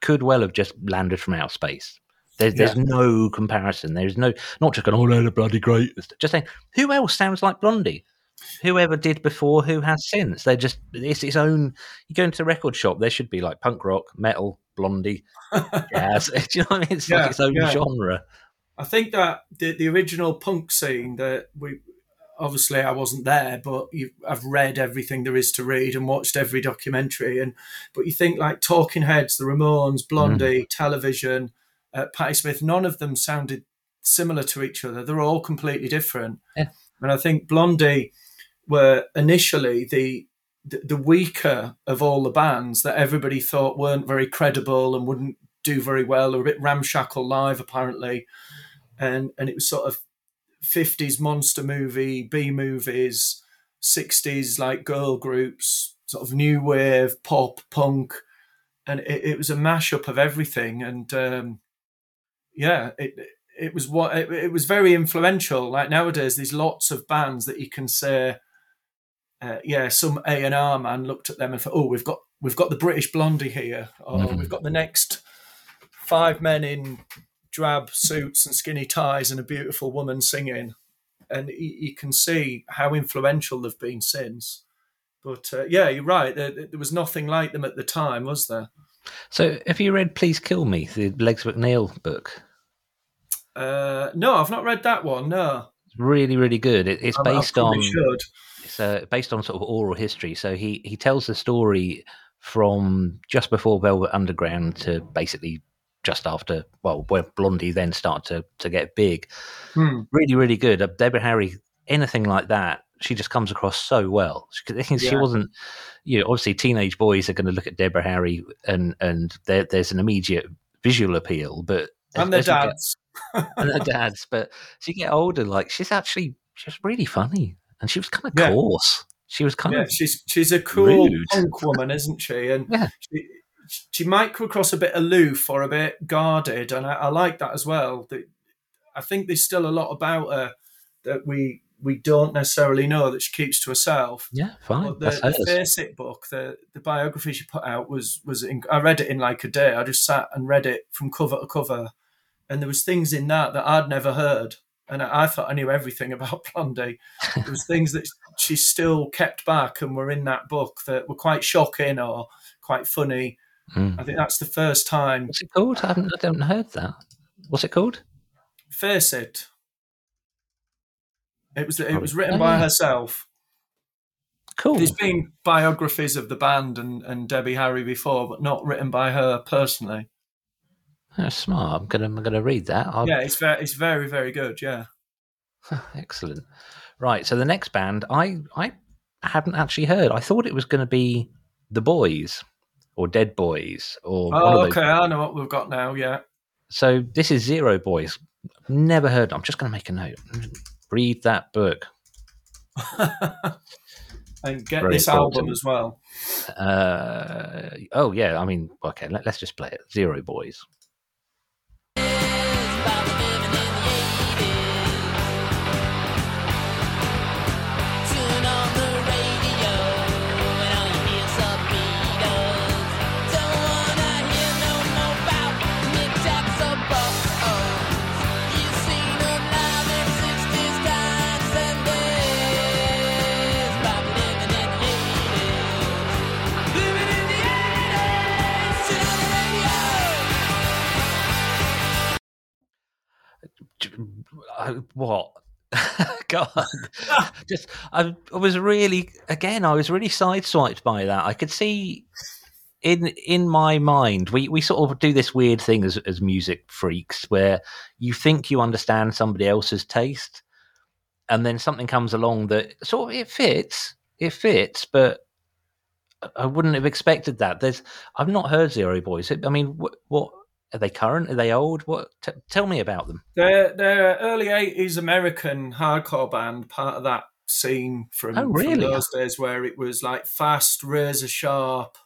could well have just landed from outer space. There's, there's no comparison. There's no, not just going, oh, they're the bloody great. Just saying, who else sounds like Blondie? Whoever did before, who has since? They're just, it's its own. You go into the record shop, there should be like punk rock, metal, Blondie, jazz. Do you know what I mean? It's Yeah, like its own yeah. genre. I think that the, the original punk scene that we obviously I wasn't there, but you, I've read everything there is to read and watched every documentary. And but you think like Talking Heads, the Ramones, Blondie, Television, uh, Patti Smith, none of them sounded similar to each other. They're all completely different. Yeah. And I think Blondie were initially the the weaker of all the bands that everybody thought weren't very credible and wouldn't do very well. Were a bit ramshackle live, apparently, and and it was sort of fifties monster movie, B movies, sixties like girl groups, sort of new wave, pop, punk, and it, it was a mashup of everything. And um, yeah, it it was what it, it was very influential. Like nowadays, there's lots of bands that you can say uh, yeah, some A and R man looked at them and thought, "Oh, we've got we've got the British Blondie here, or Mhm. we've got the next five men in drab suits and skinny ties and a beautiful woman singing," and you, can see how influential they've been since. But uh, yeah, you're right. There, there was nothing like them at the time, was there? So, have you read Please Kill Me, the Legs McNeil book? Uh, no, I've not read that one. No, It's really, really good. It, it's based on should. it's uh, based on sort of oral history. So he he tells the story from just before Velvet Underground to basically just after well, when Blondie then started to to get big. Hmm. Really, really good. Uh, Deborah Harry, anything like that, she just comes across so well. She, she Yeah. wasn't, you know, obviously teenage boys are going to look at Deborah Harry and and there, there's an immediate visual appeal, but And their as you get- dads. and her dad's. But as you get older, like she's actually she's really funny, and she was kind of Yeah. coarse. She was kind Yeah, of she's she's a cool rude. punk woman, isn't she? And Yeah. she, she might come across a bit aloof or a bit guarded, and I, I like that as well. That I think there's still a lot about her that we we don't necessarily know that she keeps to herself. yeah, fine. But the, the hers. Face It book, the the biography she put out was was in, I read it in like a day. I just sat and read it from cover to cover, and there was things in that that I'd never heard, and I, I thought I knew everything about Blondie. there was things that she still kept back and were in that book that were quite shocking or quite funny. Mm. I think that's the first time. What's it called? I haven't, I haven't heard that. What's it called? Face It. It was it was Oh, written by yeah. herself. Cool. There's been biographies of the band and, and Debbie Harry before, but not written by her personally. That's smart. I'm gonna I'm gonna read that. I'll, Yeah, it's very it's very very good. Yeah, Excellent. Right. So the next band, I I hadn't actually heard. I thought it was going to be the boys or Dead Boys or one Oh, okay. I know what we've got now. Yeah. So this is Zero Boys. Never heard. I'm just going to make a note. Read that book. and get Very this important. album as well. Uh, oh yeah, I mean, okay, let, us just play it. Zero Boys. What? God, just I, I was really again. I was really sideswiped by that. I could see in in my mind we we sort of do this weird thing as as music freaks where you think you understand somebody else's taste, and then something comes along that sort of it fits, it fits, but I wouldn't have expected that. There's I've not heard Zero Boys. I mean, what, what are they current? Are they old? What? T- tell me about them. They're they're early eighties American hardcore band, part of that scene from, Oh, from those days where it was like fast, razor sharp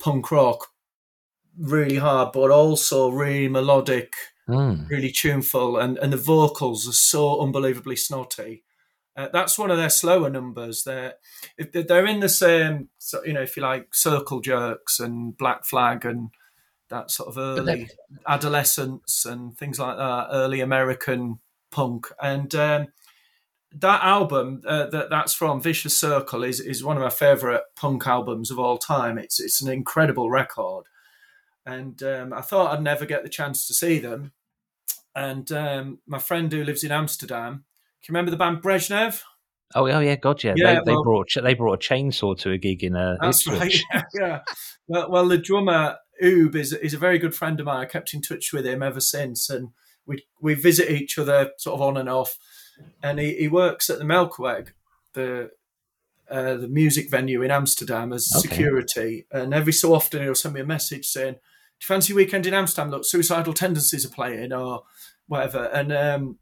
punk rock, really hard, but also really melodic, Mm. really tuneful, and, and the vocals are so unbelievably snotty. Uh, that's one of their slower numbers. They're- they're in the same, you know, if you like, Circle Jerks and Black Flag and that sort of early Adolescents and things like that, early American punk. And um, that album uh, that that's from Vicious Circle is is one of my favorite punk albums of all time. It's it's an incredible record, and um, I thought I'd never get the chance to see them. And um, my friend who lives in Amsterdam, can you remember the band Brezhnev? Oh, oh yeah, God, yeah. Yeah, they, they brought they brought a chainsaw to a gig in a. That's right. Yeah, yeah. Well, well, the drummer Oob is is a very good friend of mine. I kept in touch with him ever since, and we we visit each other sort of on and off. And he, he works at the Melkweg, the uh, the music venue in Amsterdam as Okay. security. And every so often he'll send me a message saying, "Do you fancy weekend in Amsterdam? Look, Suicidal Tendencies are playing or whatever." And um,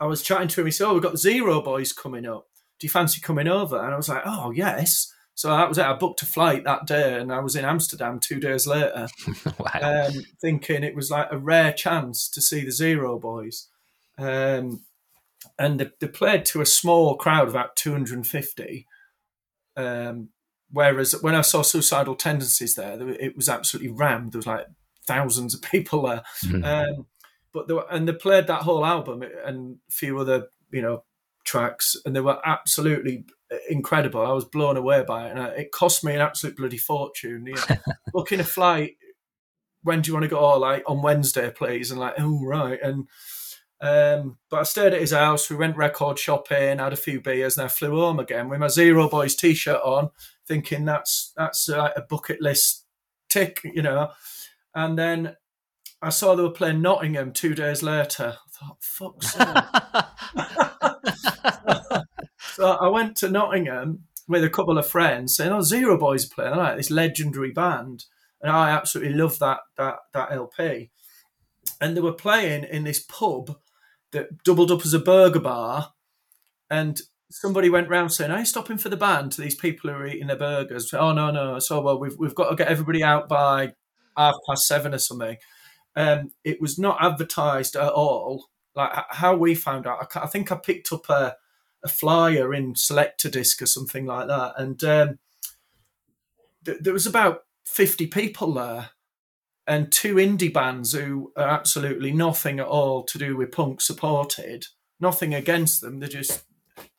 I was chatting to him. He said, "Oh, we've got Zero Boys coming up. Do you fancy coming over?" And I was like, "Oh, yes." So that was it. I booked a flight that day, and I was in Amsterdam two days later, wow. um, thinking it was like a rare chance to see the Zero Boys. Um, and they, they played to a small crowd of about 250. Um, whereas when I saw Suicidal Tendencies there, it was absolutely rammed. There was like thousands of people there. Mhm. Um, but they were, and they played that whole album and a few other you know tracks, and they were absolutely incredible. I was blown away by it, and uh, it cost me an absolute bloody fortune. You know, booking a flight. When do you want to go? Oh, like on Wednesday, please. And like, oh right. And um, but I stayed at his house. We went record shopping, had a few beers, and I flew home again with my Zero Boys t-shirt on, thinking that's that's like a bucket list tick, you know. And then I saw they were playing Nottingham two days later. I thought, fuck's sake. so I went to Nottingham with a couple of friends saying, Oh, Zero Boys playing. Like this legendary band. And I absolutely love that that that LP. And they were playing in this pub that doubled up as a burger bar. And somebody went round saying, Are you stopping for the band to these people who are eating their burgers? Oh no, no. So well we've we've got to get everybody out by half past seven or something. Um, it was not advertised at all. Like how we found out, I, I think I picked up a, a flyer in Selectadisc or something like that, and um, th- there was about fifty people there, and two indie bands who are absolutely nothing at all to do with punk supported. Nothing against them; they just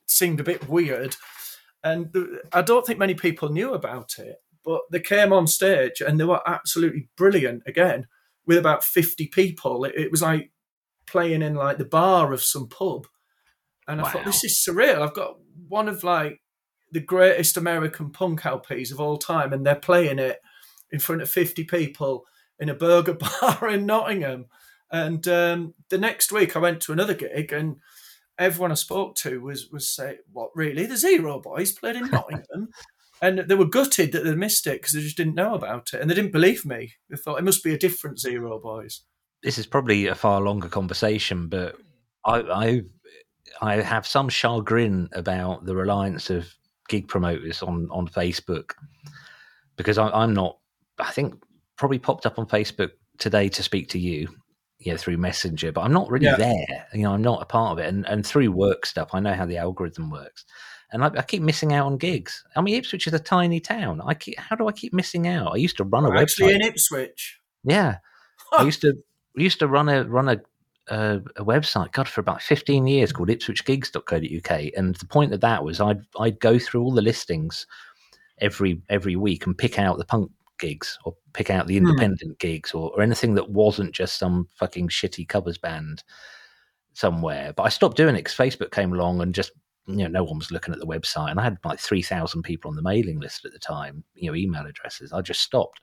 seemed a bit weird, and th- I don't think many people knew about it. But they came on stage and they were absolutely brilliant again with about 50 people. It, it was like playing in like the bar of some pub. And I thought, this is surreal. I've got one of like the greatest American punk LPs of all time, and they're playing it in front of 50 people in a burger bar in Nottingham. And um, the next week, I went to another gig, and everyone I spoke to was was saying, "What really? The Zero Boys played in Nottingham." And they were gutted that they missed it because they just didn't know about it, and they didn't believe me. They thought it must be a different Zero Boys. This is probably a far longer conversation, but I, I I have some chagrin about the reliance of gig promoters on on Facebook because I, I'm not. I think probably popped up on Facebook today to speak to you, you know, through Messenger, but I'm not really Yeah. there. You know, I'm not a part of it, and and through work stuff, I know how the algorithm works. And I, I keep missing out on gigs. I mean, Ipswich is a tiny town. I keep, how do I keep missing out? I used to run a We're actually website. in Ipswich. Yeah, I used to we used to run a run a uh, a website, God, for about fifteen years called IpswichGigs.co.uk, and the point of that was I'd I'd go through all the listings every every week and pick out the punk gigs or pick out the Hmm. independent gigs or, or anything that wasn't just some fucking shitty covers band somewhere. But I stopped doing it because Facebook came along and just you know no one was looking at the website, and I had like three thousand people on the mailing list at the time, you know, email addresses. I just stopped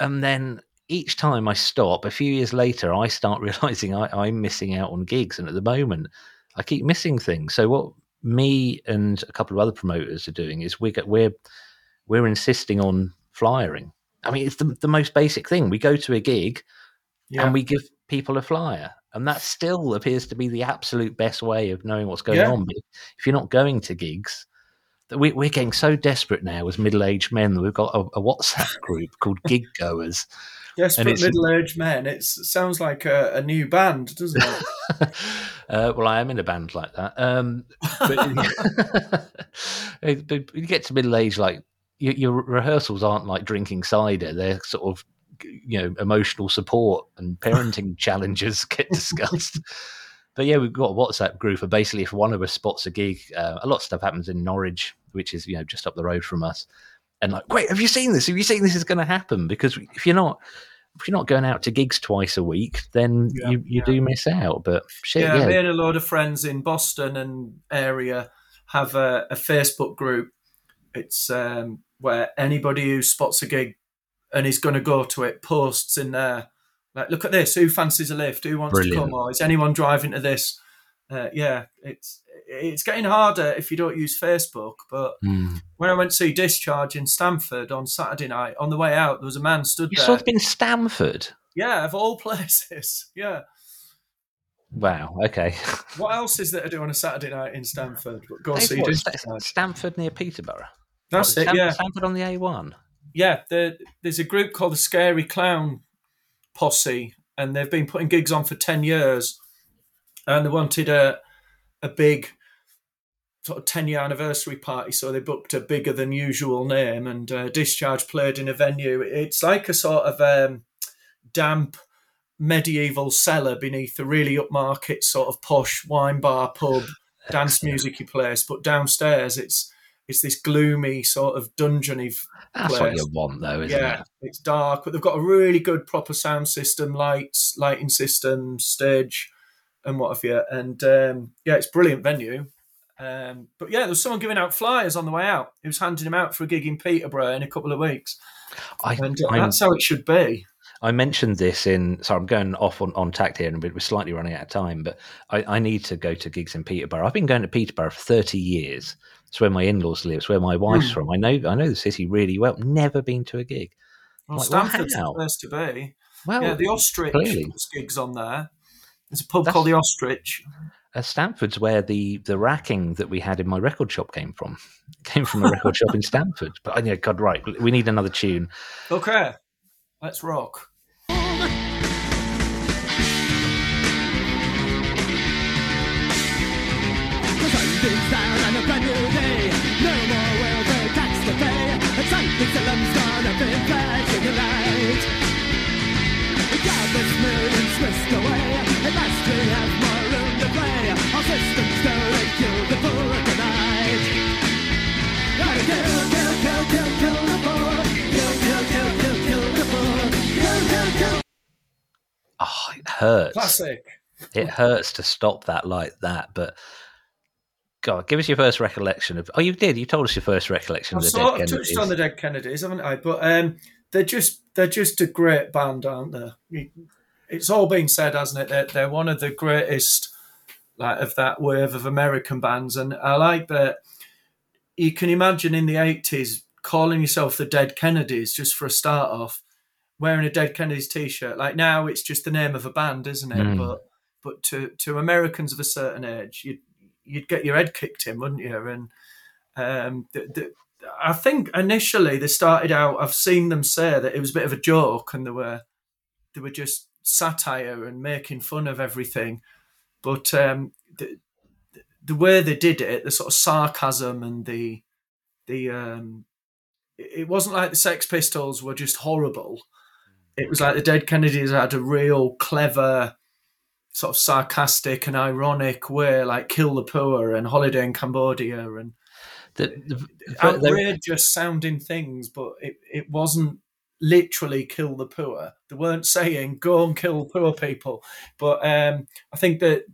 and then each time I stop, a few years later, I start realizing I, I'm missing out on gigs, and at the moment, I keep missing things. So what me and a couple of other promoters are doing is we get we're we're insisting on flyering. I mean, it's the, the most basic thing. We go to a gig Yeah. and we give people a flyer, and that still appears to be the absolute best way of knowing what's going Yeah. on. But if you're not going to gigs, that we, we're getting so desperate now as middle-aged men that we've got a, a WhatsApp group called Gig Goers. Desperate middle-aged men. It's, it sounds like a, a new band, doesn't it? uh, well, I am in a band like that. Um, but, but you get to middle age, like your, your rehearsals aren't like drinking cider; they're sort of you know emotional support and parenting challenges get discussed. But yeah, we've got a WhatsApp group, and basically, if one of us spots a gig, uh, a lot of stuff happens in Norwich, which is you know just up the road from us. And like, wait, have you seen this? Have you seen this is going to happen? Because if you're not, if you're not going out to gigs twice a week, then Yeah, you, you do miss out. But shit, yeah, yeah, me and a load of friends in Boston and area have a, a Facebook group. It's um, where anybody who spots a gig and is going to go to it posts in there. Like, look at this. Who fancies a lift? Who wants to come? Or is anyone driving to this? Uh, yeah, it's it's getting harder if you don't use Facebook. But Mm. when I went to see Discharge in Stamford on Saturday night, on the way out, there was a man stood You there. saw them in Stamford. Yeah, of all places. Yeah. Wow. Okay. What else is there to do on a Saturday night in Stamford? But Go see what, Discharge. Sta- Stamford near Peterborough. That's What, it. Stam- Yeah, Stamford on the A1. yeah. There, there's a group called the Scary Clown Posse, and they've been putting gigs on for ten years, and they wanted a a big sort of ten year anniversary party, so they booked a bigger than usual name, and uh, Discharge played in a venue. It's like a sort of um, damp medieval cellar beneath a really upmarket sort of posh wine bar pub dance musicy place but downstairs it's it's this gloomy sort of dungeony That's what Place. you want, though, isn't yeah it? it's dark but they've got a really good proper sound system lights lighting system stage and what have you and um, yeah it's a brilliant venue um, but yeah there was someone giving out flyers on the way out he was handing them out for a gig in peterborough in a couple of weeks I, and uh, I'm- that's how it should be I mentioned this in. Sorry, I'm going off on, on tact here, and we're slightly running out of time. But I, I need to go to gigs in Peterborough. I've been going to Peterborough for 30 years. It's where my in-laws live. It's where my wife's Hmm. from. I know. I know the city really well. Never been to a gig. well, Like, Stamford's the place to be Well, yeah, the Ostrich clearly. gigs on there. There's a pub That's- called the Ostrich. Uh, Stamford's where the the racking that we had in my record shop came from. Came from a record shop in Stanford. But yeah, God, right. We need another tune. Okay, let's rock. The sun beams down hurts. Classic. It hurts to stop that like that, but God, give us your first recollection of. Oh, you did. You told us your first recollection I've of the sort Dead of touched on the Dead Kennedys, haven't I? But um, they're just they're just a great band, aren't they? It's all been said, hasn't it? They're, they're one of the greatest like of that wave of American bands, and I like that you can imagine in the eighties calling yourself the Dead Kennedys just for a start off, wearing a Dead Kennedys t-shirt. Like now, it's just the name of a band, isn't it? Mm. But but to to Americans of a certain age, you'd you'd get your head kicked in, wouldn't you? And um, the, the, I think initially they started out. I've seen them say that it was a bit of a joke, and they were they were just satire and making fun of everything. But um, the the way they did it, the sort of sarcasm and the the um, it it wasn't like the Sex Pistols were just horrible. It was like the Dead Kennedys had a real clever, sort of sarcastic and ironic way, like "Kill the Poor" and "Holiday in Cambodia" and The, the, outrageous sounding things, but it, it wasn't literally kill the poor. They weren't saying go and kill poor people, but um, I think that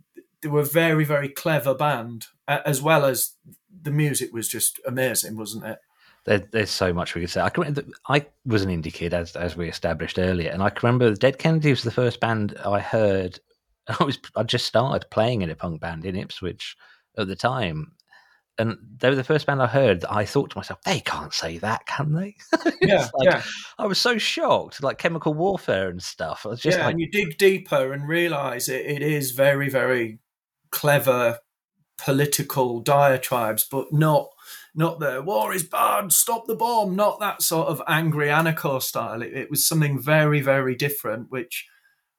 they were a very very clever band, as well as the music was just amazing, wasn't it? There, there's so much we could say. I can remember, I was an indie kid, as as we established earlier, and I can remember the Dead Kennedys was the first band I heard. I was I just started playing in a punk band in Ipswich at the time, and they were the first band I heard. That I thought to myself, they can't say that, can they? Yeah, like, yeah, I was so shocked, like chemical warfare and stuff. I was just yeah. like, and you dig deeper and realise it, it is very very clever political diatribes, but not not the war is bad, stop the bomb, not that sort of angry anarcho style. It, it was something very, very different, which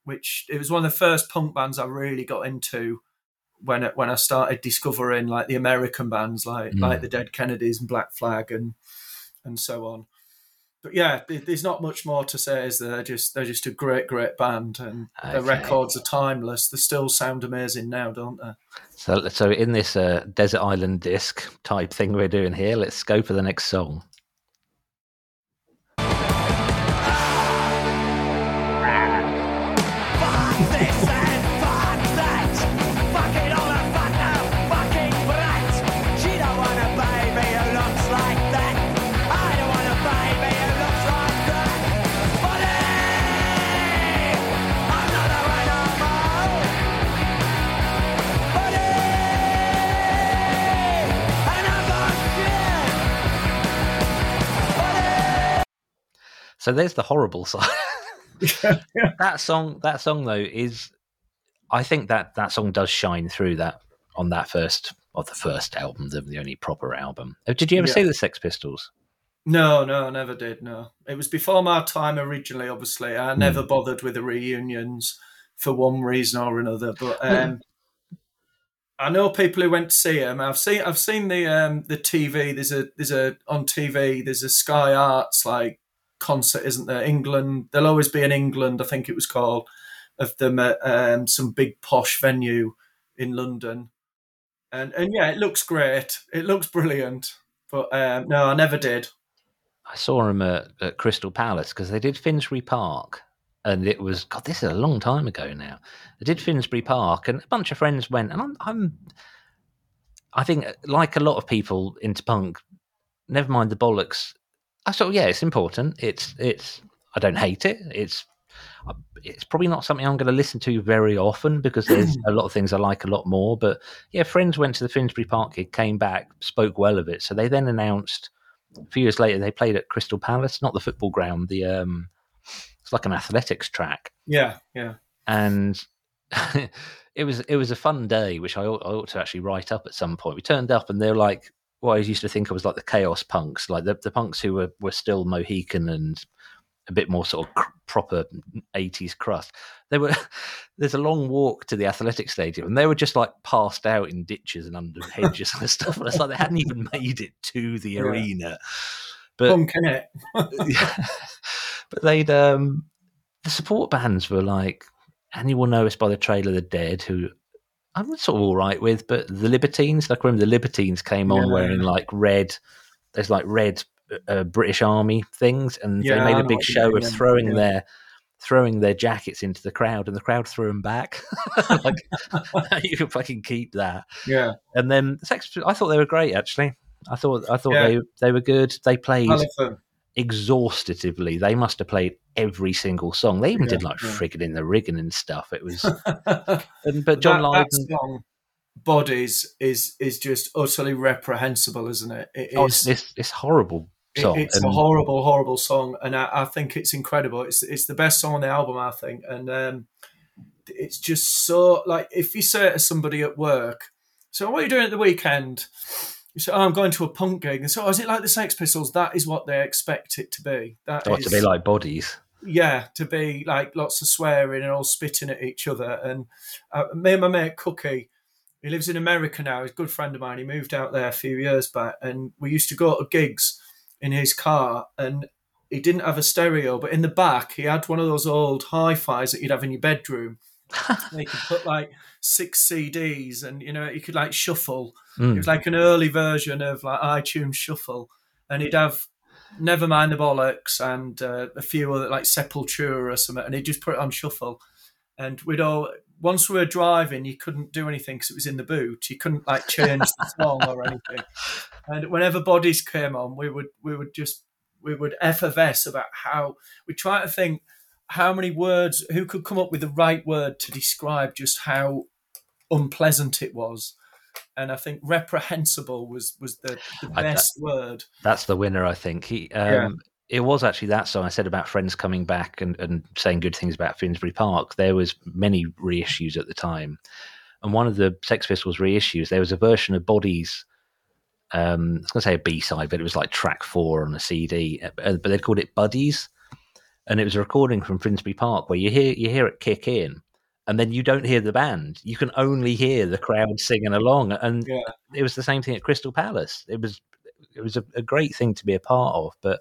which it was one of the first punk bands I really got into when it, when I started discovering like the American bands like Mm. like the Dead Kennedys and Black Flag and and so on. But yeah, there- there's not much more to say. Is they're just they're just a great great band and their Okay. records are timeless. They still sound amazing now, don't they? so. So in this uh, desert island disc type thing we're doing here, let's go for the next song. So there's the horrible side. that song, that song though, is I think that that song does shine through that on that first of the first album, the, the only proper album. Uh, Did you ever Yeah. see the Sex Pistols? No, no, I never did. No, it was before my time originally. Obviously, I never bothered with the reunions for one reason or another. But um, I know people who went to see them. I've seen, I've seen the um, the TV. There's a, there's a on TV. There's a Sky Arts like concert, isn't there? England. There'll always be in England. I think it was called of them at um, some big posh venue in London. And and yeah, it looks great. It looks brilliant. But um, no, I never did. I saw them at, at Crystal Palace because they did Finsbury Park, and it was God. This is a long time ago now. They did Finsbury Park, and a bunch of friends went, and I'm, I'm I think, like a lot of people into punk, never mind the bollocks. I thought, yeah, it's important. It's it's. I don't hate it. It's it's probably not something I'm going to listen to very often because there's a lot of things I like a lot more. But yeah, friends went to the Finsbury Park gig, came back, spoke well of it. So they then announced a few years later they played at Crystal Palace, not the football ground. The um, it's like an athletics track, Yeah, yeah. and it was it was a fun day, which I ought, I ought to actually write up at some point. We turned up and they're like, what I used to think of was like the chaos punks, like the the punks who were were still Mohican and a bit more sort of cr- proper 80s crust. They were there's a long walk to the athletic stadium and they were just like passed out in ditches and under hedges and stuff. And it's like they hadn't even made it to the Yeah. arena. But Punk it. yeah. but they'd um the support bands were like and you will know us by the Trail of the dead who i'm sort of all right with but the libertines like remember the libertines came on Yeah. wearing like red there's like red uh, british army things and Yeah, they made a big show of throwing their throwing their jackets into the crowd and the crowd threw them back like you can fucking keep that Yeah. and then sex i thought they were great actually i thought i thought Yeah. they they were good they played I love them. Exhaustively. They must have played every single song. They even Yeah, did like yeah. friggin' in the rigging and stuff. It was, and, but John that, Lydon, that song, bodies is is just utterly reprehensible, isn't it? It Oh, is. it's, it's, horrible It- song. it's a horrible, horrible song, and I, I think it's incredible. It's it's the best song on the album, I think, and um, it's just so like if you say to somebody at work, "So what are you doing at the weekend?" You say, "Oh, I'm going to a punk gig," and so oh, is it like the Sex Pistols? That is what they expect it to be. That is to be like bodies. yeah, to be like lots of swearing and all spitting at each other. And uh, me and my mate Cookie, he lives in America now. He's a good friend of mine. He moved out there a few years back, and we used to go to gigs in his car. And he didn't have a stereo, but in the back he had one of those old hi-fis that you'd have in your bedroom. you could put like six CDs, and you know you could like shuffle. It Mm. was like an early version of like iTunes Shuffle, and he'd have Never Mind the Bollocks and uh, a few other like Sepultura or something, and he'd just put it on shuffle. And we'd all once we were driving, you couldn't do anything because it was in the boot. You couldn't like change the song or anything. And whenever bodies came on, we would we would just we would effervesce about how we try to think how many words who could come up with the right word to describe just how unpleasant it was. And I think reprehensible was was the, the I- best word. That's the winner, I think. He, um, Yeah. It was actually that song I said about friends coming back and, and saying good things about Finsbury Park. There was many reissues at the time, and one of the Sex Pistols reissues, there was a version of Bodies. Um, I was going to say a B side, but it was like track four on a CD. uh, But they called it Buddies, and it was a recording from Finsbury Park where you hear you hear it kick in, and then you don't hear the band. You can only hear the crowd singing along, and Yeah. it was the same thing at Crystal Palace. It was it was a, a great thing to be a part of. But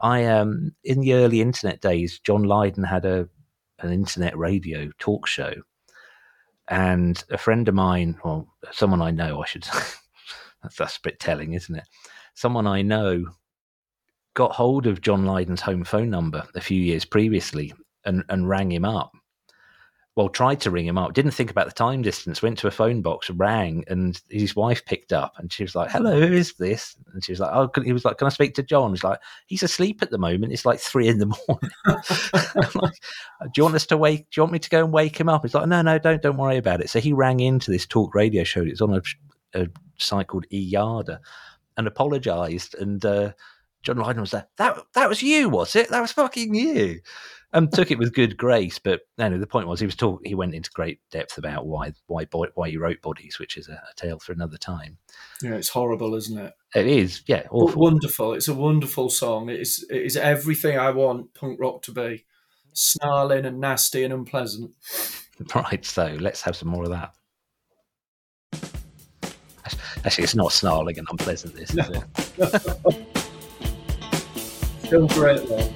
I um in the early internet days, John Lydon had a an internet radio talk show, and a friend of mine, or someone I know, I should that's that's a bit telling, isn't it? Someone I know got hold of John Lydon's home phone number a few years previously and, and rang him up. Well, tried to ring him up, didn't think about the time distance, went to a phone box, rang, and his wife picked up and she was like, Hello, who is this? And she was like, Oh, he was like, Can I speak to John? He's like, He's asleep at the moment. It's like three in the morning. Like, do you want us to wake? Do you want me to go and wake him up? He's like, no, no, don't, don't worry about it. So he rang into this talk radio show. It's on a, a site called eYarda, and apologised. And uh, John Lydon was there. That that was you, was it? That was fucking you. And took it with good grace. But no, no, the point was he was talk. He went into great depth about why why why he wrote Bodies, which is a, a tale for another time. Yeah, it's horrible, isn't it? It is, yeah, But awful. wonderful. It's a wonderful song. It is it is everything I want punk rock to be. Snarling and nasty and unpleasant. Right, so let's have some more of that. Actually, it's not snarling and unpleasant. This is it? Still great though.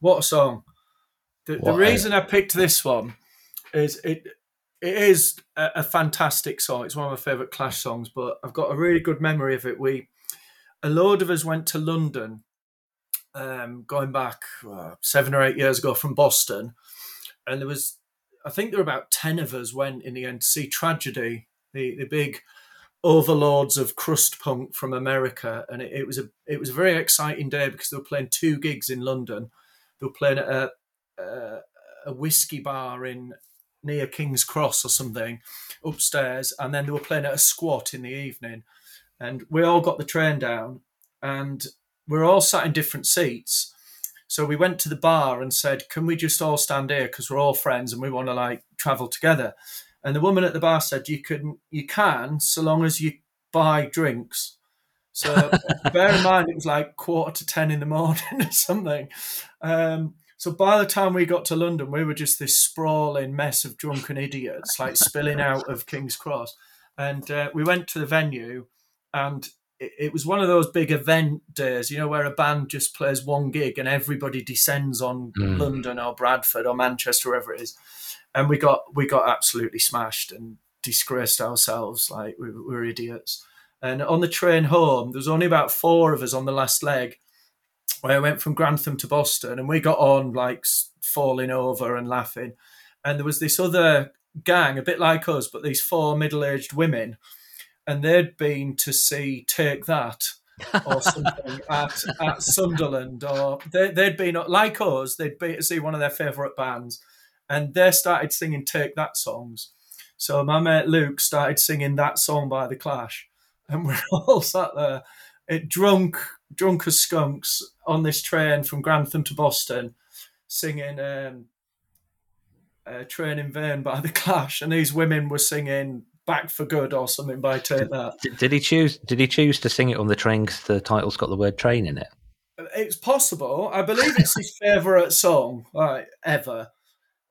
What a song! The, the What a- reason I picked this one is it it is a, a fantastic song. It's one of my favourite Clash songs, but I've got a really good memory of it. We a load of us went to London, um, going back uh, seven or eight years ago from Boston, and there was I think there were about ten of us went in the end to see Tragedy, the the big overlords of crust punk from America, and it, it was a it was a very exciting day because they were playing two gigs in London. They were playing at a, a, a whiskey bar in near King's Cross or something upstairs, and then they were playing at a squat in the evening. And we all got the train down, and we're all sat in different seats. So we went to the bar and said, "Can we just all stand here because we're all friends and we want to like travel together?" And the woman at the bar said, "You can, you can, so long as you buy drinks." So bear in mind, it was like quarter to ten in the morning or something. Um, so by the time we got to London, we were just this sprawling mess of drunken idiots, like spilling out of King's Cross. And uh, we went to the venue, and it, it was one of those big event days, you know, where a band just plays one gig and everybody descends on Mm. London or Bradford or Manchester, wherever it is. And we got we got absolutely smashed and disgraced ourselves, like we, we were idiots. And on the train home, there was only about four of us on the last leg, I went from Grantham to Boston, and we got on like falling over and laughing. And there was this other gang, a bit like us, but these four middle-aged women, and they'd been to see Take That or something at, at Sunderland, or they, they'd been like us, they'd been to see one of their favourite bands, and they started singing Take That songs. So my mate Luke started singing that song by The Clash, and we're all sat there, it drunk, drunk as skunks on this train from Grantham to Boston, singing um, uh, "Train in Vain" by The Clash, and these women were singing "Back for Good" or something by Take That. Did, did he choose? Did he choose to sing it on the train because the title's got the word train in it? It's possible. I believe it's his favourite song like, ever.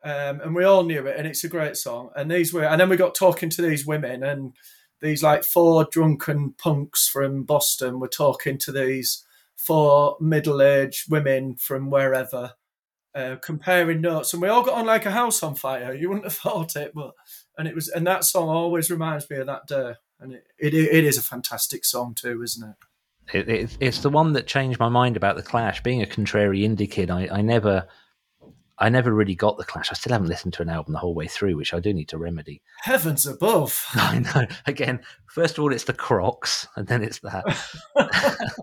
Um, and we all knew it, and it's a great song. And these were, and then we got talking to these women, and these like four drunken punks from Boston were talking to these four middle-aged women from wherever, uh, comparing notes, and we all got on like a house on fire. You wouldn't have thought it, but and it was, and that song always reminds me of that day, and it, it, it is a fantastic song too, isn't it? It, it? It's the one that changed my mind about the Clash. Being a contrary indie kid, I, I never, I never really got the Clash. I still haven't listened to an album the whole way through, which I do need to remedy. Heavens above. I know. Again, first of all, it's the Crocs, and then it's that.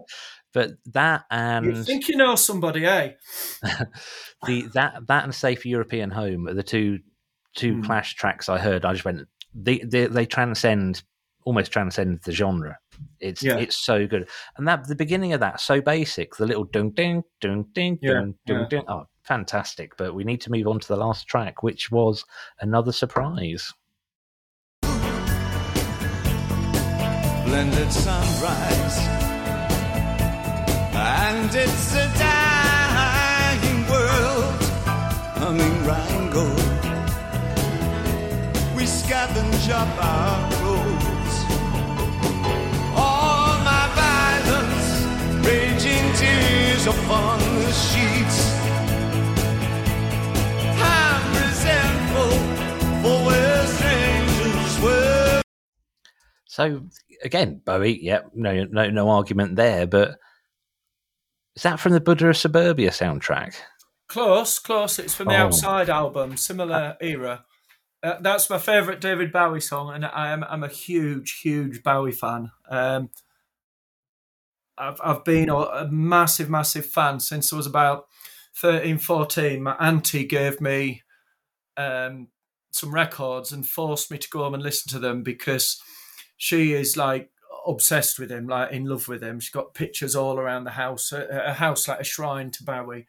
but that and You think you know somebody, eh? the that that and Safe European Home are the two two Hmm. Clash tracks I heard. I just went they they, they transcend almost transcend the genre. It's Yeah. it's so good, and that the beginning of that so basic. The little ding ding ding ding Yeah, ding ding yeah. ding. Oh, fantastic! But we need to move on to the last track, which was another surprise. blended sunrise. And it's a dying world, humming. We scavenge up our upon the sheets. So again, Bowie. Yep, no no no argument there. But is that from the Buddha of Suburbia soundtrack? Close, close. It's from the Oh. Outside album, similar era. Uh, that's my favourite David Bowie song, and I am I'm a huge, huge Bowie fan. Um, I've I've been a, a massive, massive fan since I was about 13, 14. My auntie gave me um, some records and forced me to go home and listen to them because she is like obsessed with him, like in love with him. She's got pictures all around the house, a, house like a shrine to Bowie.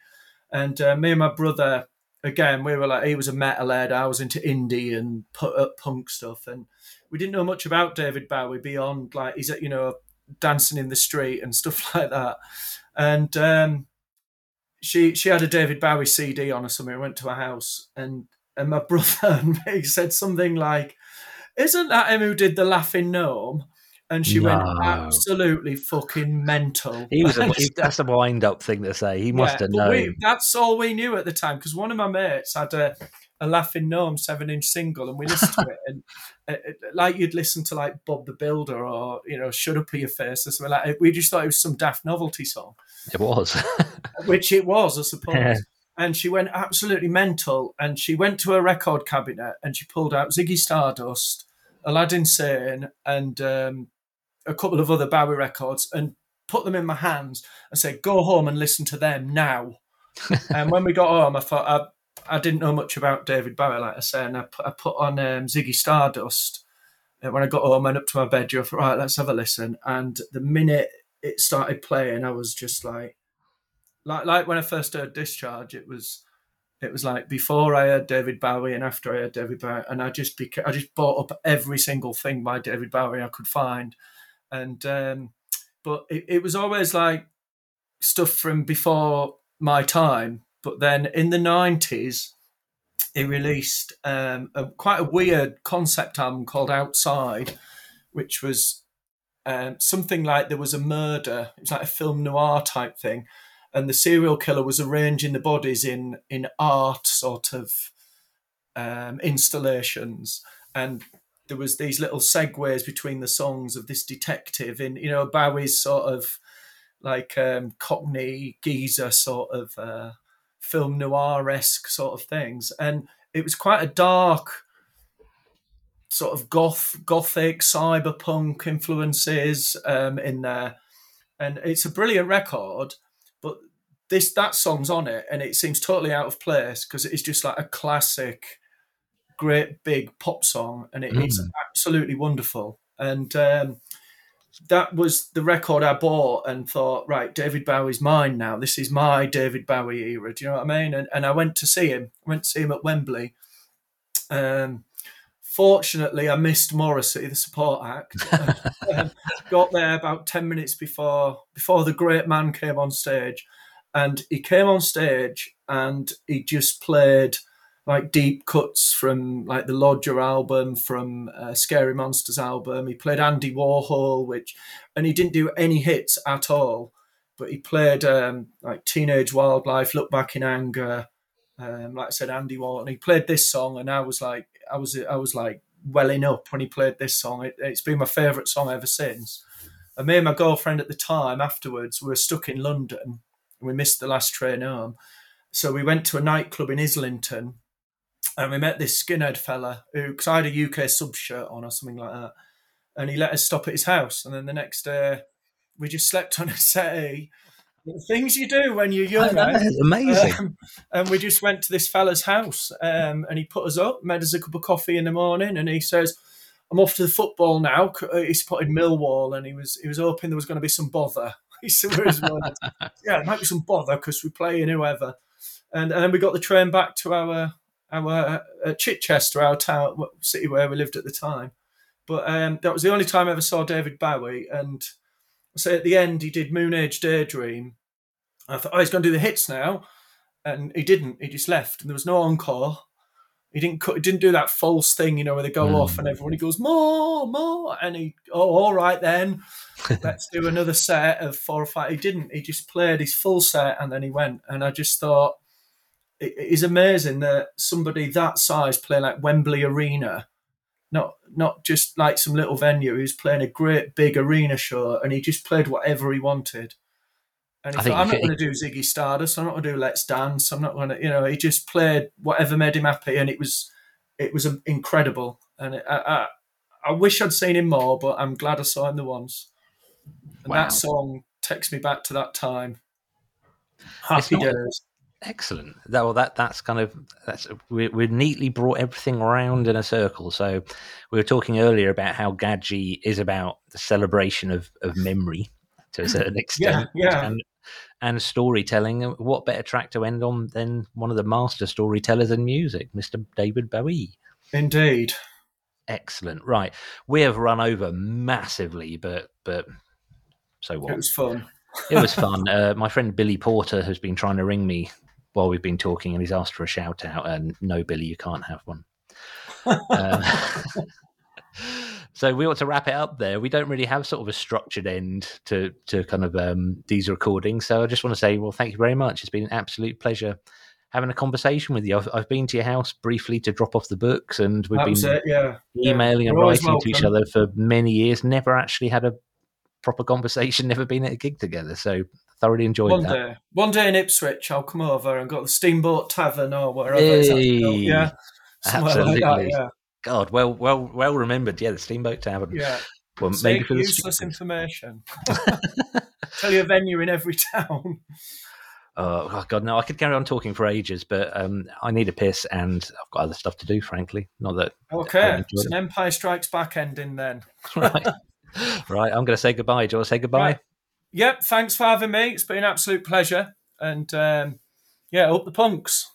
And uh, me and my brother, again, we were like, he was a metalhead, I was into indie and uh, punk stuff, and we didn't know much about David Bowie beyond like he's you know dancing in the street and stuff like that. And um, she she had a David Bowie CD on or something. I went to her house, and and my brother and me said something like, "Isn't that him who did the Laughing Gnome?" And she went absolutely fucking mental. He was a, that's a wind up thing to say. He must yeah, have known. we- that's all we knew at the time because one of my mates had a, a Laughing Gnome seven inch single and we listened to it and uh, uh, like you'd listen to like Bob the Builder or you know Shut Up Your Face or something like that. We just thought it was some daft novelty song, It was. which it was, I suppose. Yeah. And she went absolutely mental and she went to her record cabinet and she pulled out Ziggy Stardust, Aladdin Sane, and um, a couple of other Bowie records and put them in my hands and said, "Go home and listen to them now." and when we got home, I thought I, I didn't know much about David Bowie, like I said, and I put, I put on um, Ziggy Stardust. And when I got home, I went up to my bedroom. I thought, right, let's have a listen. And the minute it started playing, I was just like, like, like when I first heard Discharge, it was. It was like before I heard David Bowie and after I heard David Bowie, and I just beca- I just bought up every single thing by David Bowie I could find, and um, but it, it was always like stuff from before my time. But then in the nineties, he released um, a, quite a weird concept album called Outside, which was um, something like there was a murder. It was like a film noir type thing, and the serial killer was arranging the bodies in in art sort of um, installations, and there was these little segues between the songs of this detective in you know Bowie's sort of like um, Cockney geezer sort of uh, film noir esque sort of things, and it was quite a dark sort of goth gothic cyberpunk influences um, in there, and it's a brilliant record. This that song's on it, and it seems totally out of place because it's just like a classic, great big pop song, and it, it's absolutely wonderful. And um, that was the record I bought and thought, right, David Bowie's mine now. This is my David Bowie era. Do you know what I mean? And, and I went to see him. I went to see him at Wembley. Um, fortunately, I missed Morrissey, the support act. Um, got there about ten minutes before before the great man came on stage, and he came on stage and he just played like deep cuts from like the Lodger album, from uh, Scary Monsters album. He played Andy Warhol, which, and he didn't do any hits at all, but he played um, like Teenage Wildlife, Look Back in Anger, um, like I said, Andy Warhol, and he played this song, and I was like, I was, I was like welling up when he played this song. It, it's been my favourite song ever since. And me and my girlfriend at the time, afterwards, we were stuck in London. We missed the last train home, so we went to a nightclub in Islington and we met this skinhead fella who, because I had a UK Subs shirt on or something like that, and he let us stop at his house. And then the next day, we just slept on a settee. The things you do when you're young, eh? Amazing. Um, and we just went to this fella's house, um, and he put us up, made us a cup of coffee in the morning, and he says, "I'm off to the football now." Uh, He spotted Millwall, and he was he was hoping there was going to be some bother. He said, "Where's words? "Yeah, there might be some bother because we're playing whoever." And, and then we got the train back to our our uh, Chichester, our town city where we lived at the time. But um, that was the only time I ever saw David Bowie. And so at the end, he did Moon Age Daydream. I thought, oh, he's going to do the hits now, and he didn't. He just left, and there was no encore. He didn't. cut- He didn't do that false thing, you know, where they go off mm. and everybody goes more, more, and he, oh, all right then, let's do another set of four or five. He didn't. He just played his full set, and then he went. And I just thought, it it is amazing that somebody that size playing like Wembley Arena, not not just like some little venue. He was playing a great big arena show, and he just played whatever he wanted. And he I thought, I'm not going to do Ziggy Stardust. I'm not going to do Let's Dance. I'm not going to, you know. He just played whatever made him happy, and it was it was um, incredible. And it, I, I I wish I'd seen him more, but I'm glad I saw him the once. And Wow. that song takes me back to that time. Happy not- days. Excellent. That, well, that that's kind of that's we we neatly brought everything around in a circle. So we were talking earlier about how Gadgie is about the celebration of of memory to a certain extent, yeah. and and storytelling. What better track to end on than one of the master storytellers in music, Mr. David Bowie? Indeed. Excellent. Right, we have run over massively, but but so what? It was fun. it was fun. Uh, my friend Billy Porter has been trying to ring me while we've been talking, and he's asked for a shout out. And no, Billy, you can't have one. Um, so we want to wrap it up there. We don't really have sort of a structured end to to kind of um, these recordings. So I just want to say, well, thank you very much. It's been an absolute pleasure having a conversation with you. I've, I've been to your house briefly to drop off the books, and we've that been it. Yeah. Yeah. emailing and You're always writing to each other for many years. Never actually had a proper conversation. Never been at a gig together. So thoroughly enjoyed One that. day, one day in Ipswich, I'll come over and go to the Steamboat Tavern or wherever. it's actually called. Hey. Yeah, somewhere like that, Absolutely. God, well, well, well remembered. Yeah, the Steamboat Tavern. yeah, yeah. Well, maybe for the useless information. Tell you a venue in every town. Oh, oh, God, no! I could carry on talking for ages, but um, I need a piss, and I've got other stuff to do. Frankly, not that. Okay, it's an Empire Strikes Back ending then. right, right. I'm going to say goodbye. Do you want to say goodbye? Right. Yep, thanks for having me. It's been an absolute pleasure. And um, yeah, up the punks.